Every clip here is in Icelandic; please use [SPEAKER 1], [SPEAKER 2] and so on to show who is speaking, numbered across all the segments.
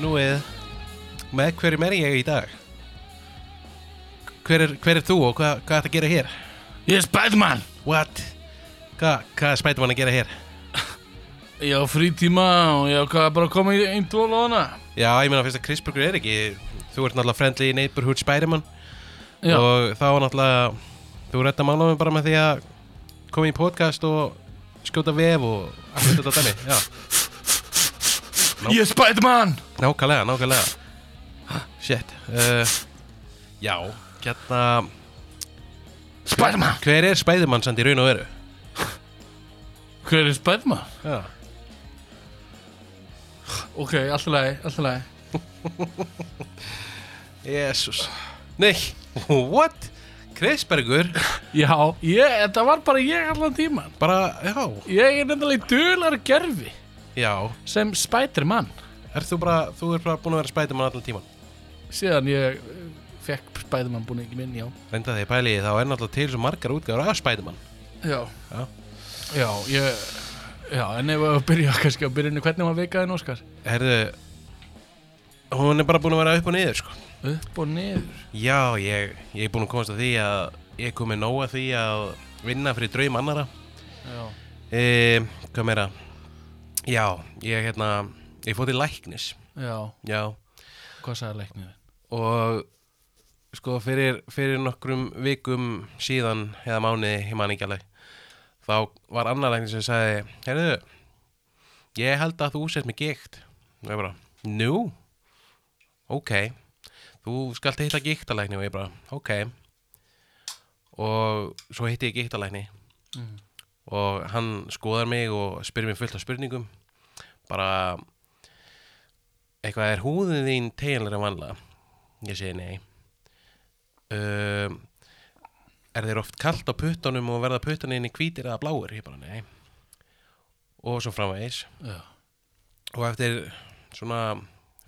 [SPEAKER 1] snúið með hverjum er ég í dag? Hver er, hver er þú og hvað, hvað er að gera hér?
[SPEAKER 2] Ég er Spiderman
[SPEAKER 1] What? Hvað, hvað er Spiderman að gera hér?
[SPEAKER 2] Ég á frítíma og ég á hvað bara að koma í einn dól og hana
[SPEAKER 1] Já, ég meina fyrst að Chris Burger er ekki Þú ert náttúrulega friendly neighborhood Spiderman
[SPEAKER 2] Já,
[SPEAKER 1] Og þá náttúrulega Þú mála mig bara með því að koma í podcast og skjóta vef og allt þetta dæmi Já,
[SPEAKER 2] ég er Spiderman!
[SPEAKER 1] Nákvæmlega, nákvæmlega. Shit. Uh, Já, hérna
[SPEAKER 2] Spiderman!
[SPEAKER 1] Hver er Spiderman samt í raun og veru?
[SPEAKER 2] Hver er Spiderman?
[SPEAKER 1] Já.
[SPEAKER 2] Ok, alltaf lagi, alltaf lagi.
[SPEAKER 1] Jésús Nei, what? Chris Bergur
[SPEAKER 2] Já, ég, þetta var bara ég allan tíman
[SPEAKER 1] Bara, já,
[SPEAKER 2] Ég er nefnilega í dular gerfi
[SPEAKER 1] já.
[SPEAKER 2] Sem Spiderman.
[SPEAKER 1] Er þú bara, þú er bara búin að vera Spiderman allan tíman
[SPEAKER 2] síðan ég uh, fekk Spiderman búin ekki minn, já.
[SPEAKER 1] Reynda því pæli þá er náttúrulega til svo margar útgáður af Spiderman.
[SPEAKER 2] Já.
[SPEAKER 1] Já.
[SPEAKER 2] Já, ég Já, en ef að byrja kannski að byrja hvernig var vikaðin Óskar?
[SPEAKER 1] Herðu Hún er bara búin að vera upp og niður sko.
[SPEAKER 2] Upp og niður?
[SPEAKER 1] Já, ég, ég er búin að komast að því að Ég er komið nóg að því að vinna fyrir draum annara
[SPEAKER 2] Já.
[SPEAKER 1] E, Hvað meira? Já, ég hérna Ég fótt í læknis.
[SPEAKER 2] Já,
[SPEAKER 1] Já.
[SPEAKER 2] Hvað sagði leiknið?
[SPEAKER 1] og sko fyrir, fyrir nokkrum vikum síðan eða mánuði, ég man ekki alveg þá var annar læknir sem sagði heyrðu, ég held að þú sett mig gikt. Og ég bara, nú? Ok. Þú skalt hitta giktalækni. Og ég bara, ok. Og svo hitti ég giktalækni.
[SPEAKER 2] Mm.
[SPEAKER 1] Og hann skoðar mig og spyrir mig fullt af spurningum. Bara eitthvað er húðin þín teginlega vanlega ég segi nei. Um, er þér oft kalt á puttunum og verða puttuninni hvítir eða bláir? Ég bara nei. Og svo framvegis.
[SPEAKER 2] Já.
[SPEAKER 1] Og eftir svona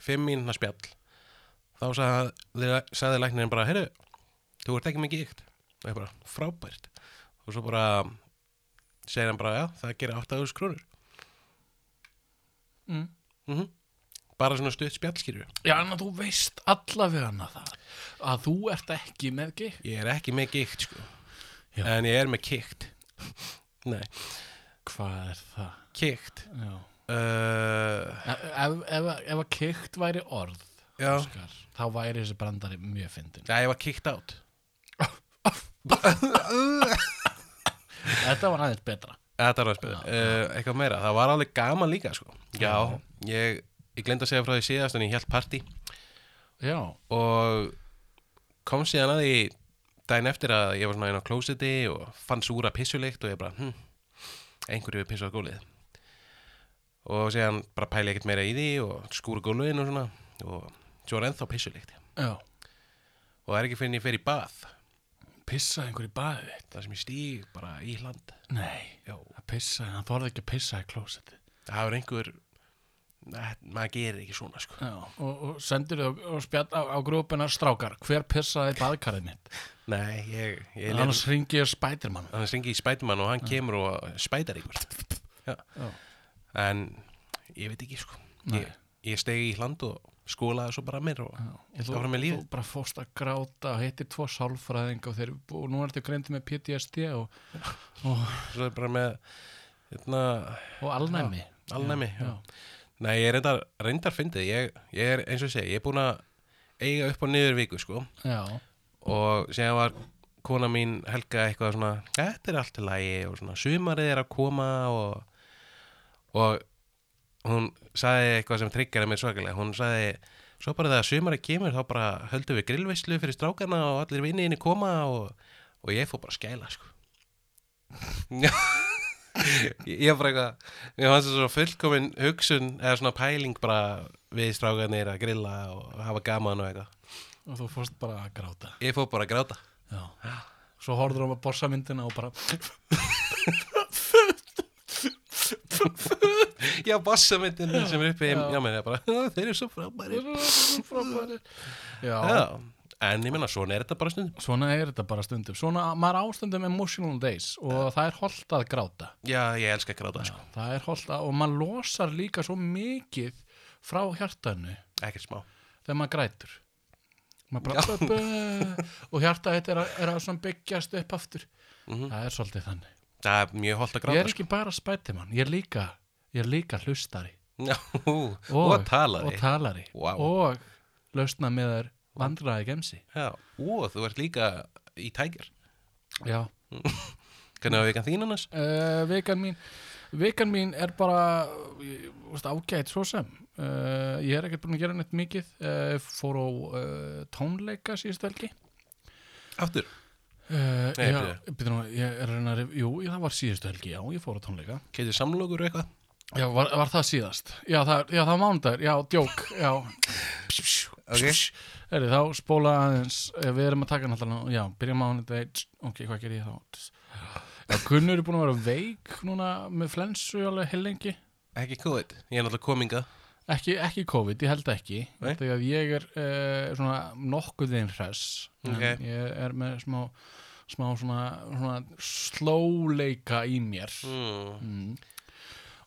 [SPEAKER 1] fimm mínuna spjall þá sagði, sagði læknirinn bara heyrðu, þú ert ekki með gíkt og ég bara, frábært. Og svo bara segir hann bara, já, það gerir 8.000 krónur.
[SPEAKER 2] Mm.
[SPEAKER 1] mm bara svona stutt spjallskýru
[SPEAKER 2] Já, en þú veist allavega það að þú ert ekki með gig
[SPEAKER 1] ég er ekki með gíkt sko.
[SPEAKER 2] Já.
[SPEAKER 1] en ég er með kíkt nei,
[SPEAKER 2] Hvað er það?
[SPEAKER 1] kíkt
[SPEAKER 2] Já.
[SPEAKER 1] Uh,
[SPEAKER 2] Ef, ef, ef, að kikt væri orð Óskar, þá væri þessi brandari mjög fyndin
[SPEAKER 1] já, ég var kíkt átt
[SPEAKER 2] Þetta var aðeins betra.
[SPEAKER 1] Þetta var að spila, uh, eitthvað meira. Það var alveg gaman líka sko. Já, ég, ég glemt að segja frá því síðast en ég held partí.
[SPEAKER 2] Já,
[SPEAKER 1] og kom síðan að því daginn eftir að ég var svona inn á klósiti og fann súra pissuleikt og ég bara, hm, einhverju pissu á gólið og síðan bara pæli ekkert meira í því og skúra gólfiðin og svona. Og svo er ennþá pissuleikt og það er ekki fyrir en ég fer í bað
[SPEAKER 2] Pissa einhver í baðið þitt?
[SPEAKER 1] Það sem ég stíg bara í hland
[SPEAKER 2] Nei,
[SPEAKER 1] Já,
[SPEAKER 2] að pissa, hann þorði ekki að pissa í klósetti
[SPEAKER 1] það er einhver Nei, maður gerir ekki svona sko.
[SPEAKER 2] Já, og, og sendir þau og spjall á, á grúpina strákar Hver pissaði baðkarið mitt?
[SPEAKER 1] Nei, ég, ég
[SPEAKER 2] Annars ringi ég Spiderman.
[SPEAKER 1] Hann ringi í spætumann og hann kemur og spætar ykkur Já.
[SPEAKER 2] Já.
[SPEAKER 1] en ég veit ekki sko. Ég, ég stegi í hland og skólaði svo bara mér og Það var með lífið.
[SPEAKER 2] Þú bara fórst að gráta og hittir tvo sálfræðing og, þeir, og nú ertu greindi með PTSD og, og,
[SPEAKER 1] svo er bara með hérna,
[SPEAKER 2] og alnæmi.
[SPEAKER 1] Alnæmi
[SPEAKER 2] Já,
[SPEAKER 1] já. Nei, ég reyndar, reyndar fyndið. Ég, ég er eins og segi, ég er búin að eiga upp og niður viku sko.
[SPEAKER 2] Já,
[SPEAKER 1] og síðan var kona mín Helga eitthvað svona, þetta er allt í lagi og svona, sumarið er að koma og, og hún sagði eitthvað sem tryggjari mér svakalega, hún sagði svo bara þegar sumarið kemur þá bara höldum við grillveislu fyrir strákana og allir vinniðinni koma og, og ég fór bara að skæla sko. Ég ég var bara eitthvað mér fannst það svo fullkomin hugsun eða svona pæling bara við strákanir að grilla og hafa gaman og eitthvað.
[SPEAKER 2] Og þú fórst bara að gráta.
[SPEAKER 1] Ég fór bara að gráta.
[SPEAKER 2] Já. Svo horfður hún að bossa myndina og bara
[SPEAKER 1] Já, bossamyndin sem er uppi
[SPEAKER 2] Já.
[SPEAKER 1] Já, menn, ég bara, þeir eru svo frábæri
[SPEAKER 2] frábæri Já,
[SPEAKER 1] Já, en ég menna, svona er þetta bara stundum.
[SPEAKER 2] Svona er þetta bara stundum. Svona, maður ástundum emotional days og það er holdt að gráta.
[SPEAKER 1] Já, ég elska að gráta, sko.
[SPEAKER 2] Það er holdt að, og maður losar líka svo mikið frá hjartanu.
[SPEAKER 1] Ekkert smá.
[SPEAKER 2] Þegar maður grætur. Maður bara og hjarta þetta er að, er að byggjast upp aftur.
[SPEAKER 1] Mm
[SPEAKER 2] það er svolítið þannig.
[SPEAKER 1] Það er mjög holdt að
[SPEAKER 2] ég
[SPEAKER 1] gráta
[SPEAKER 2] er ekki bara spætimann, ég er líka ég er líka hlustari.
[SPEAKER 1] Já, og, talari.
[SPEAKER 2] og talari.
[SPEAKER 1] Vá.
[SPEAKER 2] og lausna með þær vandræði gemsi.
[SPEAKER 1] Og þú ert líka í tækir
[SPEAKER 2] já,
[SPEAKER 1] Hvernig var vikan þín annars?
[SPEAKER 2] uh, vikan mín vikan mín er bara ágætt svo sem. Uh, ég er ekkert búin að gera neitt mikið. Uh, fór á tónleika síðust helgi.
[SPEAKER 1] Aftur? Nei,
[SPEAKER 2] já,
[SPEAKER 1] byrju.
[SPEAKER 2] byrju nú, ég er að reyna að rif- jú, það var síðustu helgi, já, ég fór á tónleika.
[SPEAKER 1] Keitir samlokur eitthvað?
[SPEAKER 2] Já, var, var það síðast? Já, það, já, það var mánudagur, já, djók já,
[SPEAKER 1] Ok.
[SPEAKER 2] Heri, þá spóla aðeins eh, við erum að taka náttúrulega, já, byrja mánudag ok, hvað ger ég þá? Já, Gunnur er búin að vera veik núna með flensu alveg heilengi
[SPEAKER 1] Ekki COVID, ég er náttúrulega komingað
[SPEAKER 2] ekki, ekki COVID, ég held ekki.
[SPEAKER 1] Nei.
[SPEAKER 2] þegar ég er uh, svona nokkuð þeim hress en
[SPEAKER 1] Ok.
[SPEAKER 2] ég er með smá smá svona, svona slóleika í mér.
[SPEAKER 1] Mm.
[SPEAKER 2] mm.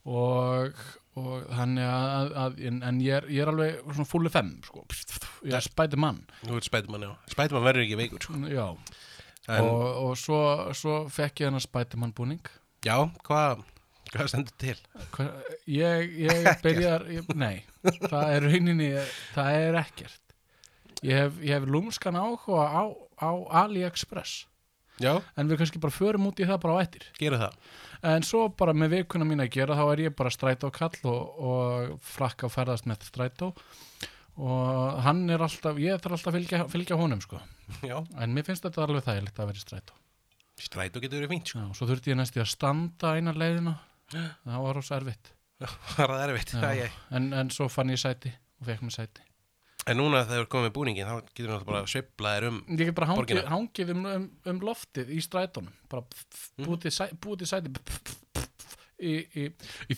[SPEAKER 2] Og, og þannig að, að, en, en ég, er, ég er alveg svona fulli fem sko. ég er spæti mann
[SPEAKER 1] Þú ert spætumann, já. Spætumann verður ekki veikur sko.
[SPEAKER 2] já,
[SPEAKER 1] en,
[SPEAKER 2] og, og svo, svo fekk ég hennar spæti mann búning.
[SPEAKER 1] Já, hvað Hvað stendur til?
[SPEAKER 2] Hva, ég, ég byrjar ég, nei, það er rauninni það er ekkert. Ég hef, hef lúmskan áhuga á, á AliExpress
[SPEAKER 1] Já,
[SPEAKER 2] en við kannski bara förum út í það bara á ettir
[SPEAKER 1] gerum það.
[SPEAKER 2] En svo bara með vikuna mín að gera þá er ég bara strætó kall og, og frakka og ferðast með strætó. Og hann er alltaf, ég þarf alltaf að fylgja, fylgja honum sko.
[SPEAKER 1] Já,
[SPEAKER 2] en mér finnst þetta alveg þægilegt að vera í strætó.
[SPEAKER 1] Strætó getur verið fínt sko.
[SPEAKER 2] Já, svo þurfti ég næst í að standa eina leiðina. Það var rosa erfitt.
[SPEAKER 1] Það er erfitt. Æ.
[SPEAKER 2] en, en svo fann ég sæti og fekk mér sæti
[SPEAKER 1] En núna þegar er komið með búningin þá getur náttúrulega bara sveiflaðir um
[SPEAKER 2] ég get bara hangið, hangið um, um, um loftið í strætónum bara
[SPEAKER 1] Mhm.
[SPEAKER 2] búið til, til sæti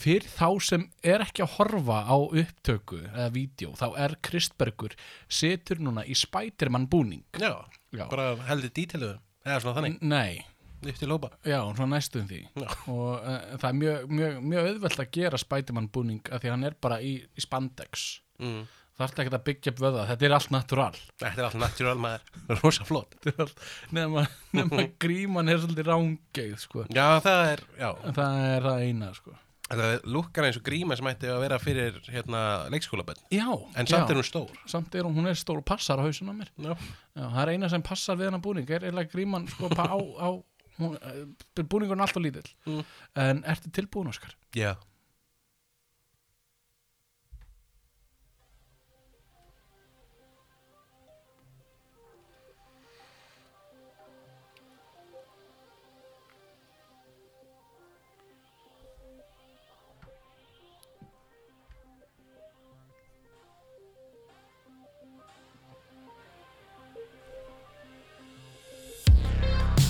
[SPEAKER 2] fyrir þá sem er ekki að horfa á upptöku eða vídeo, þá er Kristbergur situr núna í Spiderman búning
[SPEAKER 1] Já,
[SPEAKER 2] Já.
[SPEAKER 1] bara heldur dítiluðu Eða svona þannig,
[SPEAKER 2] N- Nei,
[SPEAKER 1] upp til lópa
[SPEAKER 2] já, svona næstum því
[SPEAKER 1] Já.
[SPEAKER 2] og uh, það er mjög, mjög, mjög auðvelt að gera Spiderman búning af því að hann er bara í, í spandex
[SPEAKER 1] mm.
[SPEAKER 2] Það er ekki að byggja upp vöða, þetta er allt natural.
[SPEAKER 1] Þetta er allt natural maður. Rosa flott
[SPEAKER 2] Þetta er allt- nema, nema gríman er svolítið rángeið sko.
[SPEAKER 1] Já, það er, já.
[SPEAKER 2] Það er það eina sko.
[SPEAKER 1] Það lukkar eins og gríma sem ætti að vera fyrir hérna leikskólabönn
[SPEAKER 2] Já,
[SPEAKER 1] En samt
[SPEAKER 2] já.
[SPEAKER 1] er hún stór.
[SPEAKER 2] Samt er hún, hún er stór og passar á hausinn á mér.
[SPEAKER 1] Já,
[SPEAKER 2] já, það er eina sem passar við hennar búning. Er eiginlega gríman sko á, á eh, búningurinn er alltaf lítill.
[SPEAKER 1] Mm.
[SPEAKER 2] en ertu tilbúin Óskar?
[SPEAKER 1] já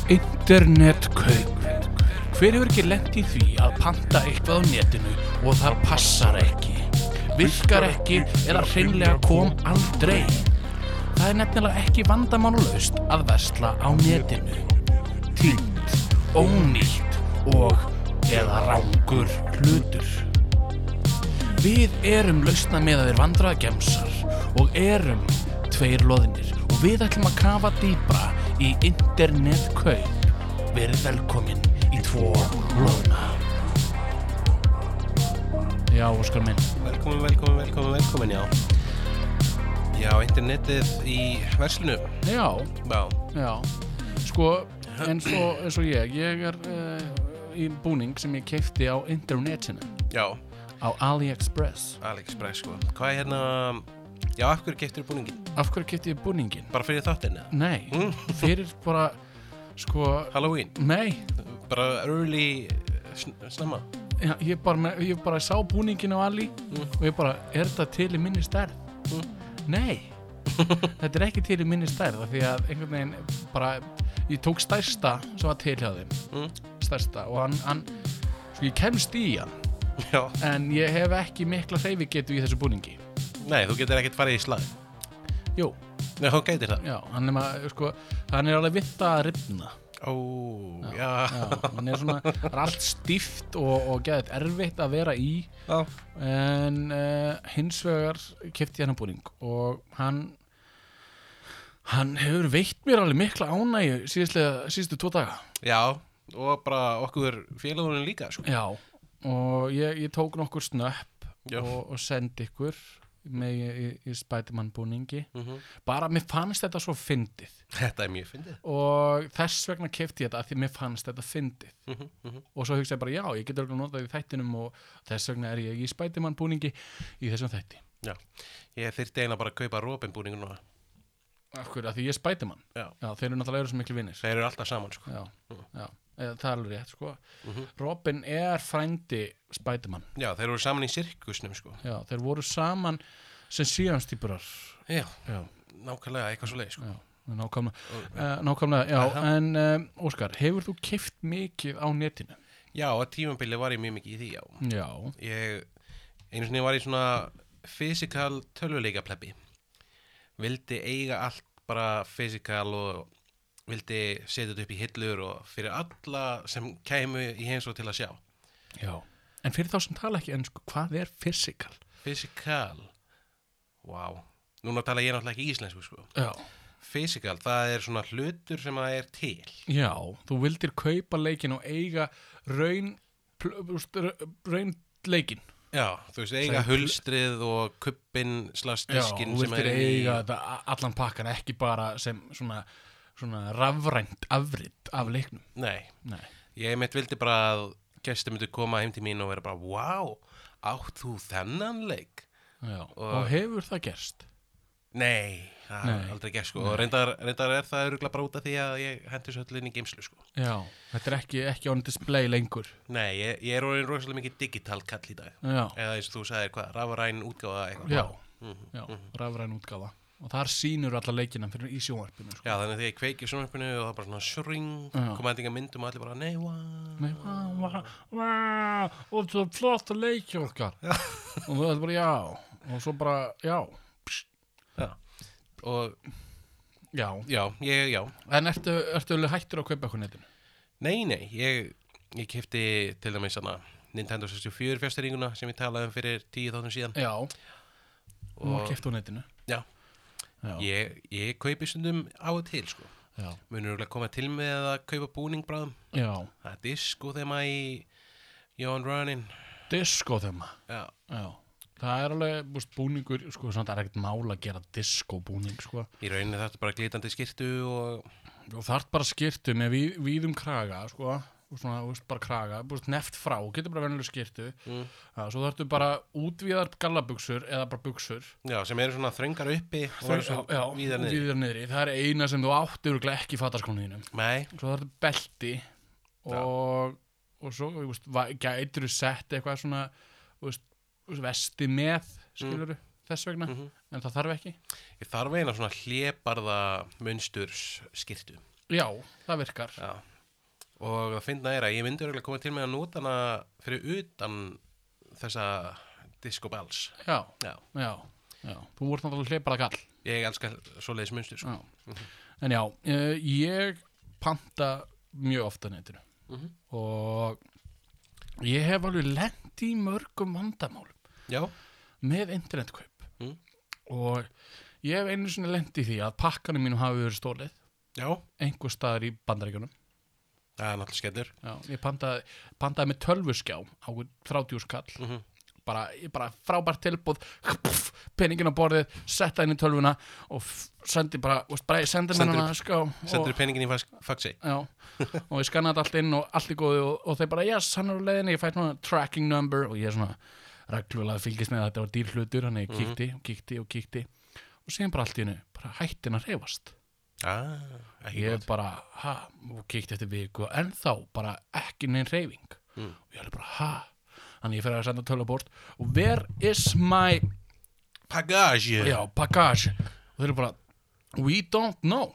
[SPEAKER 2] Internetkaup. Hver hefur ekki lent í því að panta eitthvað á netinu og það passar ekki? Virkar ekki eða hreinlega kom aldrei? Það er nefnilega ekki vandamánulaust að versla á netinu. Týnt, ónýtt og eða rángur hlutur. Við erum lausna með að þeir vandraðgemsar og erum tveir loðinir og við ætlum að kafa dýbra í internetkaup. Verið velkomin í tvo loðna. Já, Óskar minn.
[SPEAKER 1] Velkomin, velkomin, velkomin, velkomin, já Já, internetið í verslunu
[SPEAKER 2] Já,
[SPEAKER 1] Já,
[SPEAKER 2] já. Sko, eins og, eins og ég, ég er uh, í búning sem ég keipti á internetinu,
[SPEAKER 1] já,
[SPEAKER 2] á AliExpress.
[SPEAKER 1] AliExpress sko Hvað er hérna Já, af hverju getur búningin?
[SPEAKER 2] Af hverju keipti ég búningin?
[SPEAKER 1] Bara fyrir þáttinn eða?
[SPEAKER 2] Nei,
[SPEAKER 1] Mm.
[SPEAKER 2] fyrir bara, sko,
[SPEAKER 1] Halloween
[SPEAKER 2] nei,
[SPEAKER 1] Bara early sn snemma
[SPEAKER 2] Já, ég bara, ég bara sá búningin á Ali
[SPEAKER 1] Mm.
[SPEAKER 2] og ég bara, er þetta til í minni stærð?
[SPEAKER 1] Mm.
[SPEAKER 2] Nei, þetta er ekki til í minni stærð því að einhvern veginn bara, ég tók stærsta sem var til hjá þeim,
[SPEAKER 1] mm.
[SPEAKER 2] stærsta og hann, hann sko ég kemst í hann
[SPEAKER 1] Já
[SPEAKER 2] en ég hef ekki mikla hreyfi getu í þessu búningi.
[SPEAKER 1] Nei, þú getur ekkert farið í slag
[SPEAKER 2] Jú,
[SPEAKER 1] Nei, þú gætir það
[SPEAKER 2] já, hann er maður, sko, hann er alveg það að ripna.
[SPEAKER 1] Ó, já,
[SPEAKER 2] Já, hann er svona, það er allt stíft og, og geðið erfitt að vera í
[SPEAKER 1] já.
[SPEAKER 2] en uh, hins vegar kefti ég hann búning og hann hann hefur veitt mér alveg mikla síðustlega, síðustu tvo daga
[SPEAKER 1] Já, og bara okkur félagunum líka, sko.
[SPEAKER 2] Já, og ég, ég tók nokkur snöpp
[SPEAKER 1] Já.
[SPEAKER 2] og, og sendi ykkur með í, í, Spiderman búningi
[SPEAKER 1] Mhm.
[SPEAKER 2] bara mér fannst þetta svo fyndið
[SPEAKER 1] Þetta er mjög fyndið.
[SPEAKER 2] og þess vegna kefti ég þetta af því mér fannst þetta fyndið
[SPEAKER 1] Mhm, mhm.
[SPEAKER 2] og svo hugsa ég bara já, ég get örgulega notað í þættinum og þess vegna er ég í Spiderman búningi í þessum þætti
[SPEAKER 1] Já, ég þyrfti eina bara að kaupa Robin búningu núna.
[SPEAKER 2] Akkur, því ég er
[SPEAKER 1] Já.
[SPEAKER 2] já, þeir eru náttúrulega eru svo miklu vinnir
[SPEAKER 1] Þeir eru alltaf saman, sko.
[SPEAKER 2] já, já, eða, það er alveg rétt sko.
[SPEAKER 1] Mhm.
[SPEAKER 2] Robin er frændi Spiderman
[SPEAKER 1] Já, þeir eru saman í sirkusnum, sko.
[SPEAKER 2] já, þeir voru saman sem síðanstýpurar
[SPEAKER 1] Já,
[SPEAKER 2] já,
[SPEAKER 1] nákvæmlega eitthvað svo leið, sko.
[SPEAKER 2] já Nákvæmlega, uh, nákvæmlega já, en um, Óskar, hefur þú keift mikið á netinu?
[SPEAKER 1] Já, á tímabili var ég mjög mikið í því, já.
[SPEAKER 2] Já,
[SPEAKER 1] Ég, einu sinni var ég svona physical tölvuleika plebbi. Vildi eiga allt bara physical og vildi setja þetta upp í hillur og fyrir alla sem kæmu í heimsók til að sjá.
[SPEAKER 2] já En fyrir þá sem tala ekki ennsku, hvað er physical?
[SPEAKER 1] Physical, wow. Núna tala ég náttúrulega ekki íslensku, sko.
[SPEAKER 2] Já
[SPEAKER 1] Physical, það er svona hlutur sem að er til.
[SPEAKER 2] Já, þú vildir kaupa leikin og eiga raun, raun leikin
[SPEAKER 1] Já, þú veist, eiga
[SPEAKER 2] Sem-
[SPEAKER 1] hulstrið og kuppin slast
[SPEAKER 2] Já,
[SPEAKER 1] diskin
[SPEAKER 2] þú
[SPEAKER 1] sem er í...
[SPEAKER 2] eiga þetta allan pakkan ekki bara sem svona, svona rafrænt afritt af leiknum
[SPEAKER 1] Nei,
[SPEAKER 2] Nei,
[SPEAKER 1] ég mitt vildi bara að gestur myndi koma heim til mín og vera bara, wow, átt þú þennan leik?
[SPEAKER 2] já, og,
[SPEAKER 1] Og-
[SPEAKER 2] hefur það gerst?
[SPEAKER 1] Nei, það
[SPEAKER 2] Nei.
[SPEAKER 1] er aldrei gert sko og reyndar, reyndar er það öruglega bara út af því að ég hendi svo allir inn í geimslu sko.
[SPEAKER 2] Já, þetta er ekki, ekki on display lengur
[SPEAKER 1] Nei, ég, ég er orðin rosalega mikið digital kall í dag.
[SPEAKER 2] Já,
[SPEAKER 1] Eða eins og þú sagðir hvað, rafræn útgáfa eitthvað.
[SPEAKER 2] já,
[SPEAKER 1] Mhm.
[SPEAKER 2] já rafræn útgáfa og þar sýnur alla leikina fyrir í sjónvarpinu sko.
[SPEAKER 1] Já, þannig að því ég kveiki sjónvarpinu og það er bara svona sjöring, koma þetta myndum og allir bara, nei.
[SPEAKER 2] Nei, vá, vá, vá, og svo flott að leikja okkar og það er bara já og svo bara já
[SPEAKER 1] Já. Og,
[SPEAKER 2] já,
[SPEAKER 1] já, ég, já.
[SPEAKER 2] en ertu, ertu hættur að kaupa eitthvað netinu?
[SPEAKER 1] Nei, nei, ég, ég kefti til dæmis svona Nintendo 64 fjárstæringuna sem ég talaði um fyrir 10.000 síðan.
[SPEAKER 2] Já, og
[SPEAKER 1] Og
[SPEAKER 2] keftu á netinu
[SPEAKER 1] Já.
[SPEAKER 2] Já,
[SPEAKER 1] ég, ég kaupi stundum á og til, sko. Munur örugglega koma til með að kaupa búning bráðum.
[SPEAKER 2] já.
[SPEAKER 1] Það er disco þema í Jón Running.
[SPEAKER 2] Disco þema
[SPEAKER 1] Já,
[SPEAKER 2] Já, það er alveg búst, búningur, sko, það er ekkert mál að gera disco búning, sko.
[SPEAKER 1] Í rauninni þetta bara glitandi skirtu og
[SPEAKER 2] og þarf bara skirtu með víð, víðum kraga, sko og svona, veist, bara kraga, búst, neft frá getur bara venjuleg skirtu
[SPEAKER 1] mm,
[SPEAKER 2] Já, svo þarftu bara útvíðar gallabuxur eða bara buxur.
[SPEAKER 1] Já, sem eru svona þröngar uppi svo
[SPEAKER 2] já,
[SPEAKER 1] víðar
[SPEAKER 2] niðri. Það er eina sem þú áttu örugglega ekki þínum.
[SPEAKER 1] Nei,
[SPEAKER 2] Svo þarftu belti og, og svo va- gætir þú sett eitthvað svona veist, vesti með skilur þess vegna
[SPEAKER 1] Mhm.
[SPEAKER 2] en það þarf ekki
[SPEAKER 1] ég þarf eina svona hlébarða munsturs skirtu.
[SPEAKER 2] Já, það virkar
[SPEAKER 1] Já. Og það finna er að ég myndi örugglega koma til með að nota hana fyrir utan þessa disco bells.
[SPEAKER 2] Já,
[SPEAKER 1] Já,
[SPEAKER 2] já, já Þú voru náttúrulega hlipara kall
[SPEAKER 1] ég elska svoleiðis munstur, sko.
[SPEAKER 2] já. En já, eh, ég panta mjög ofta á netinu
[SPEAKER 1] Mhm.
[SPEAKER 2] og ég hef alveg lent í mörgum vandamálum
[SPEAKER 1] Já,
[SPEAKER 2] með internetkaup.
[SPEAKER 1] Mm.
[SPEAKER 2] og ég hef einu sinni lent í því að pakkanum mínum hafi verið stólið
[SPEAKER 1] já,
[SPEAKER 2] einhver staðar í bandaríkjunum.
[SPEAKER 1] Það er náttúrulega skellur.
[SPEAKER 2] Ég pantaði, pantaði með tölvuskjá á 30 skall
[SPEAKER 1] Mm
[SPEAKER 2] bara, ég bara frábært tilbúð puff, peningin á borðið, setta inn í tölvuna og sendi bara, bara
[SPEAKER 1] Sendir
[SPEAKER 2] og,
[SPEAKER 1] peningin í fax- faxi.
[SPEAKER 2] og ég skannaði allt inn og allt í góðu og, og þeir bara, yes, hann er á leiðinni. Ég fætt svona tracking number og ég er svona reglulega fylgist með að þetta var dýr hlutur þannig ég kíkti og kíkti og kíkti. Og síðan bara allt í hennu, bara hættin að reyfast
[SPEAKER 1] Ah,
[SPEAKER 2] ég
[SPEAKER 1] gott.
[SPEAKER 2] bara, ha, og kíkti eftir viku og ennþá bara ekki neinn reyfing
[SPEAKER 1] Mm.
[SPEAKER 2] og ég er bara, ha þannig ég fer að senda tölvuport og where is my
[SPEAKER 1] Pagage.
[SPEAKER 2] já, bagage og þeir eru bara, we don't know.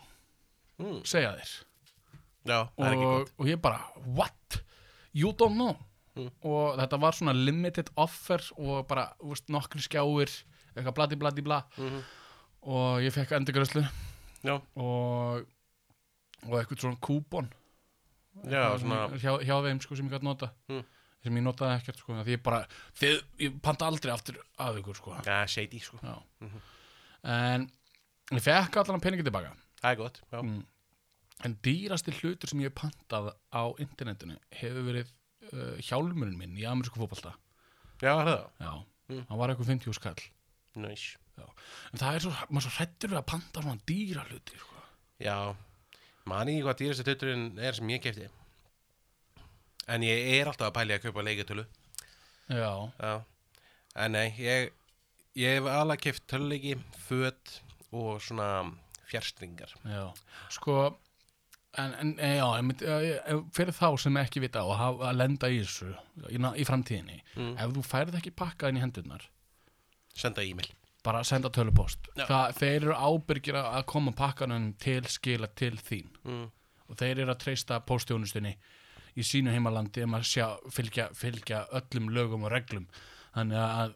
[SPEAKER 1] Mm.
[SPEAKER 2] segja þeir.
[SPEAKER 1] Já,
[SPEAKER 2] og, og ég bara, what? You don't know
[SPEAKER 1] Mm.
[SPEAKER 2] og þetta var svona limited offer og bara, þú veist, nokkri skjáir eitthvað bladi bladi bla
[SPEAKER 1] Mhm.
[SPEAKER 2] og ég fekk endurgræslu
[SPEAKER 1] Já,
[SPEAKER 2] og og eitthvað svona kúpon
[SPEAKER 1] Já, svona-
[SPEAKER 2] hjá, hjá þeim sko sem ég gæti nota
[SPEAKER 1] Mm.
[SPEAKER 2] sem ég notaði ekkert sko því ég bara, þið, ég panta aldrei aftur að ykkur sko
[SPEAKER 1] Ja, shady.
[SPEAKER 2] Já. en ég fekk allan peningi tilbaka
[SPEAKER 1] Það er gott.
[SPEAKER 2] Mm. en dýrasti hlutur sem ég hef pantað á internetinu hefur verið uh, hjálmurinn minn í amerísku fótbolta
[SPEAKER 1] Já, er það.
[SPEAKER 2] já,
[SPEAKER 1] Mm.
[SPEAKER 2] hann var eitthvað 50 skall
[SPEAKER 1] Næs.
[SPEAKER 2] en það er svo, maður svo hrættur við að panta svona dýra hluti sko.
[SPEAKER 1] Já, man ekki hvað dýrasti hluturinn er sem ég kefti. En ég er alltaf að pæli að kaupa leikatölu.
[SPEAKER 2] já,
[SPEAKER 1] Já. En nei, ég, ég hef alveg keft töluleiki, föt og svona fjärstringar.
[SPEAKER 2] já, sko en, en e, já, mynd, e, e, fyrir þá sem ekki vita hafa að lenda í þessu í, í framtíðinni
[SPEAKER 1] Mm.
[SPEAKER 2] ef þú færð ekki pakka inn í hendurnar
[SPEAKER 1] Senda e-mail.
[SPEAKER 2] bara senda tölupost
[SPEAKER 1] Já.
[SPEAKER 2] það, þeir eru ábyrgir að koma pakkanum til skila til þín
[SPEAKER 1] Mm.
[SPEAKER 2] og þeir eru að treysta póstjónustunni í sínu heimalandi um að sjá, fylgja, fylgja öllum lögum og reglum þannig að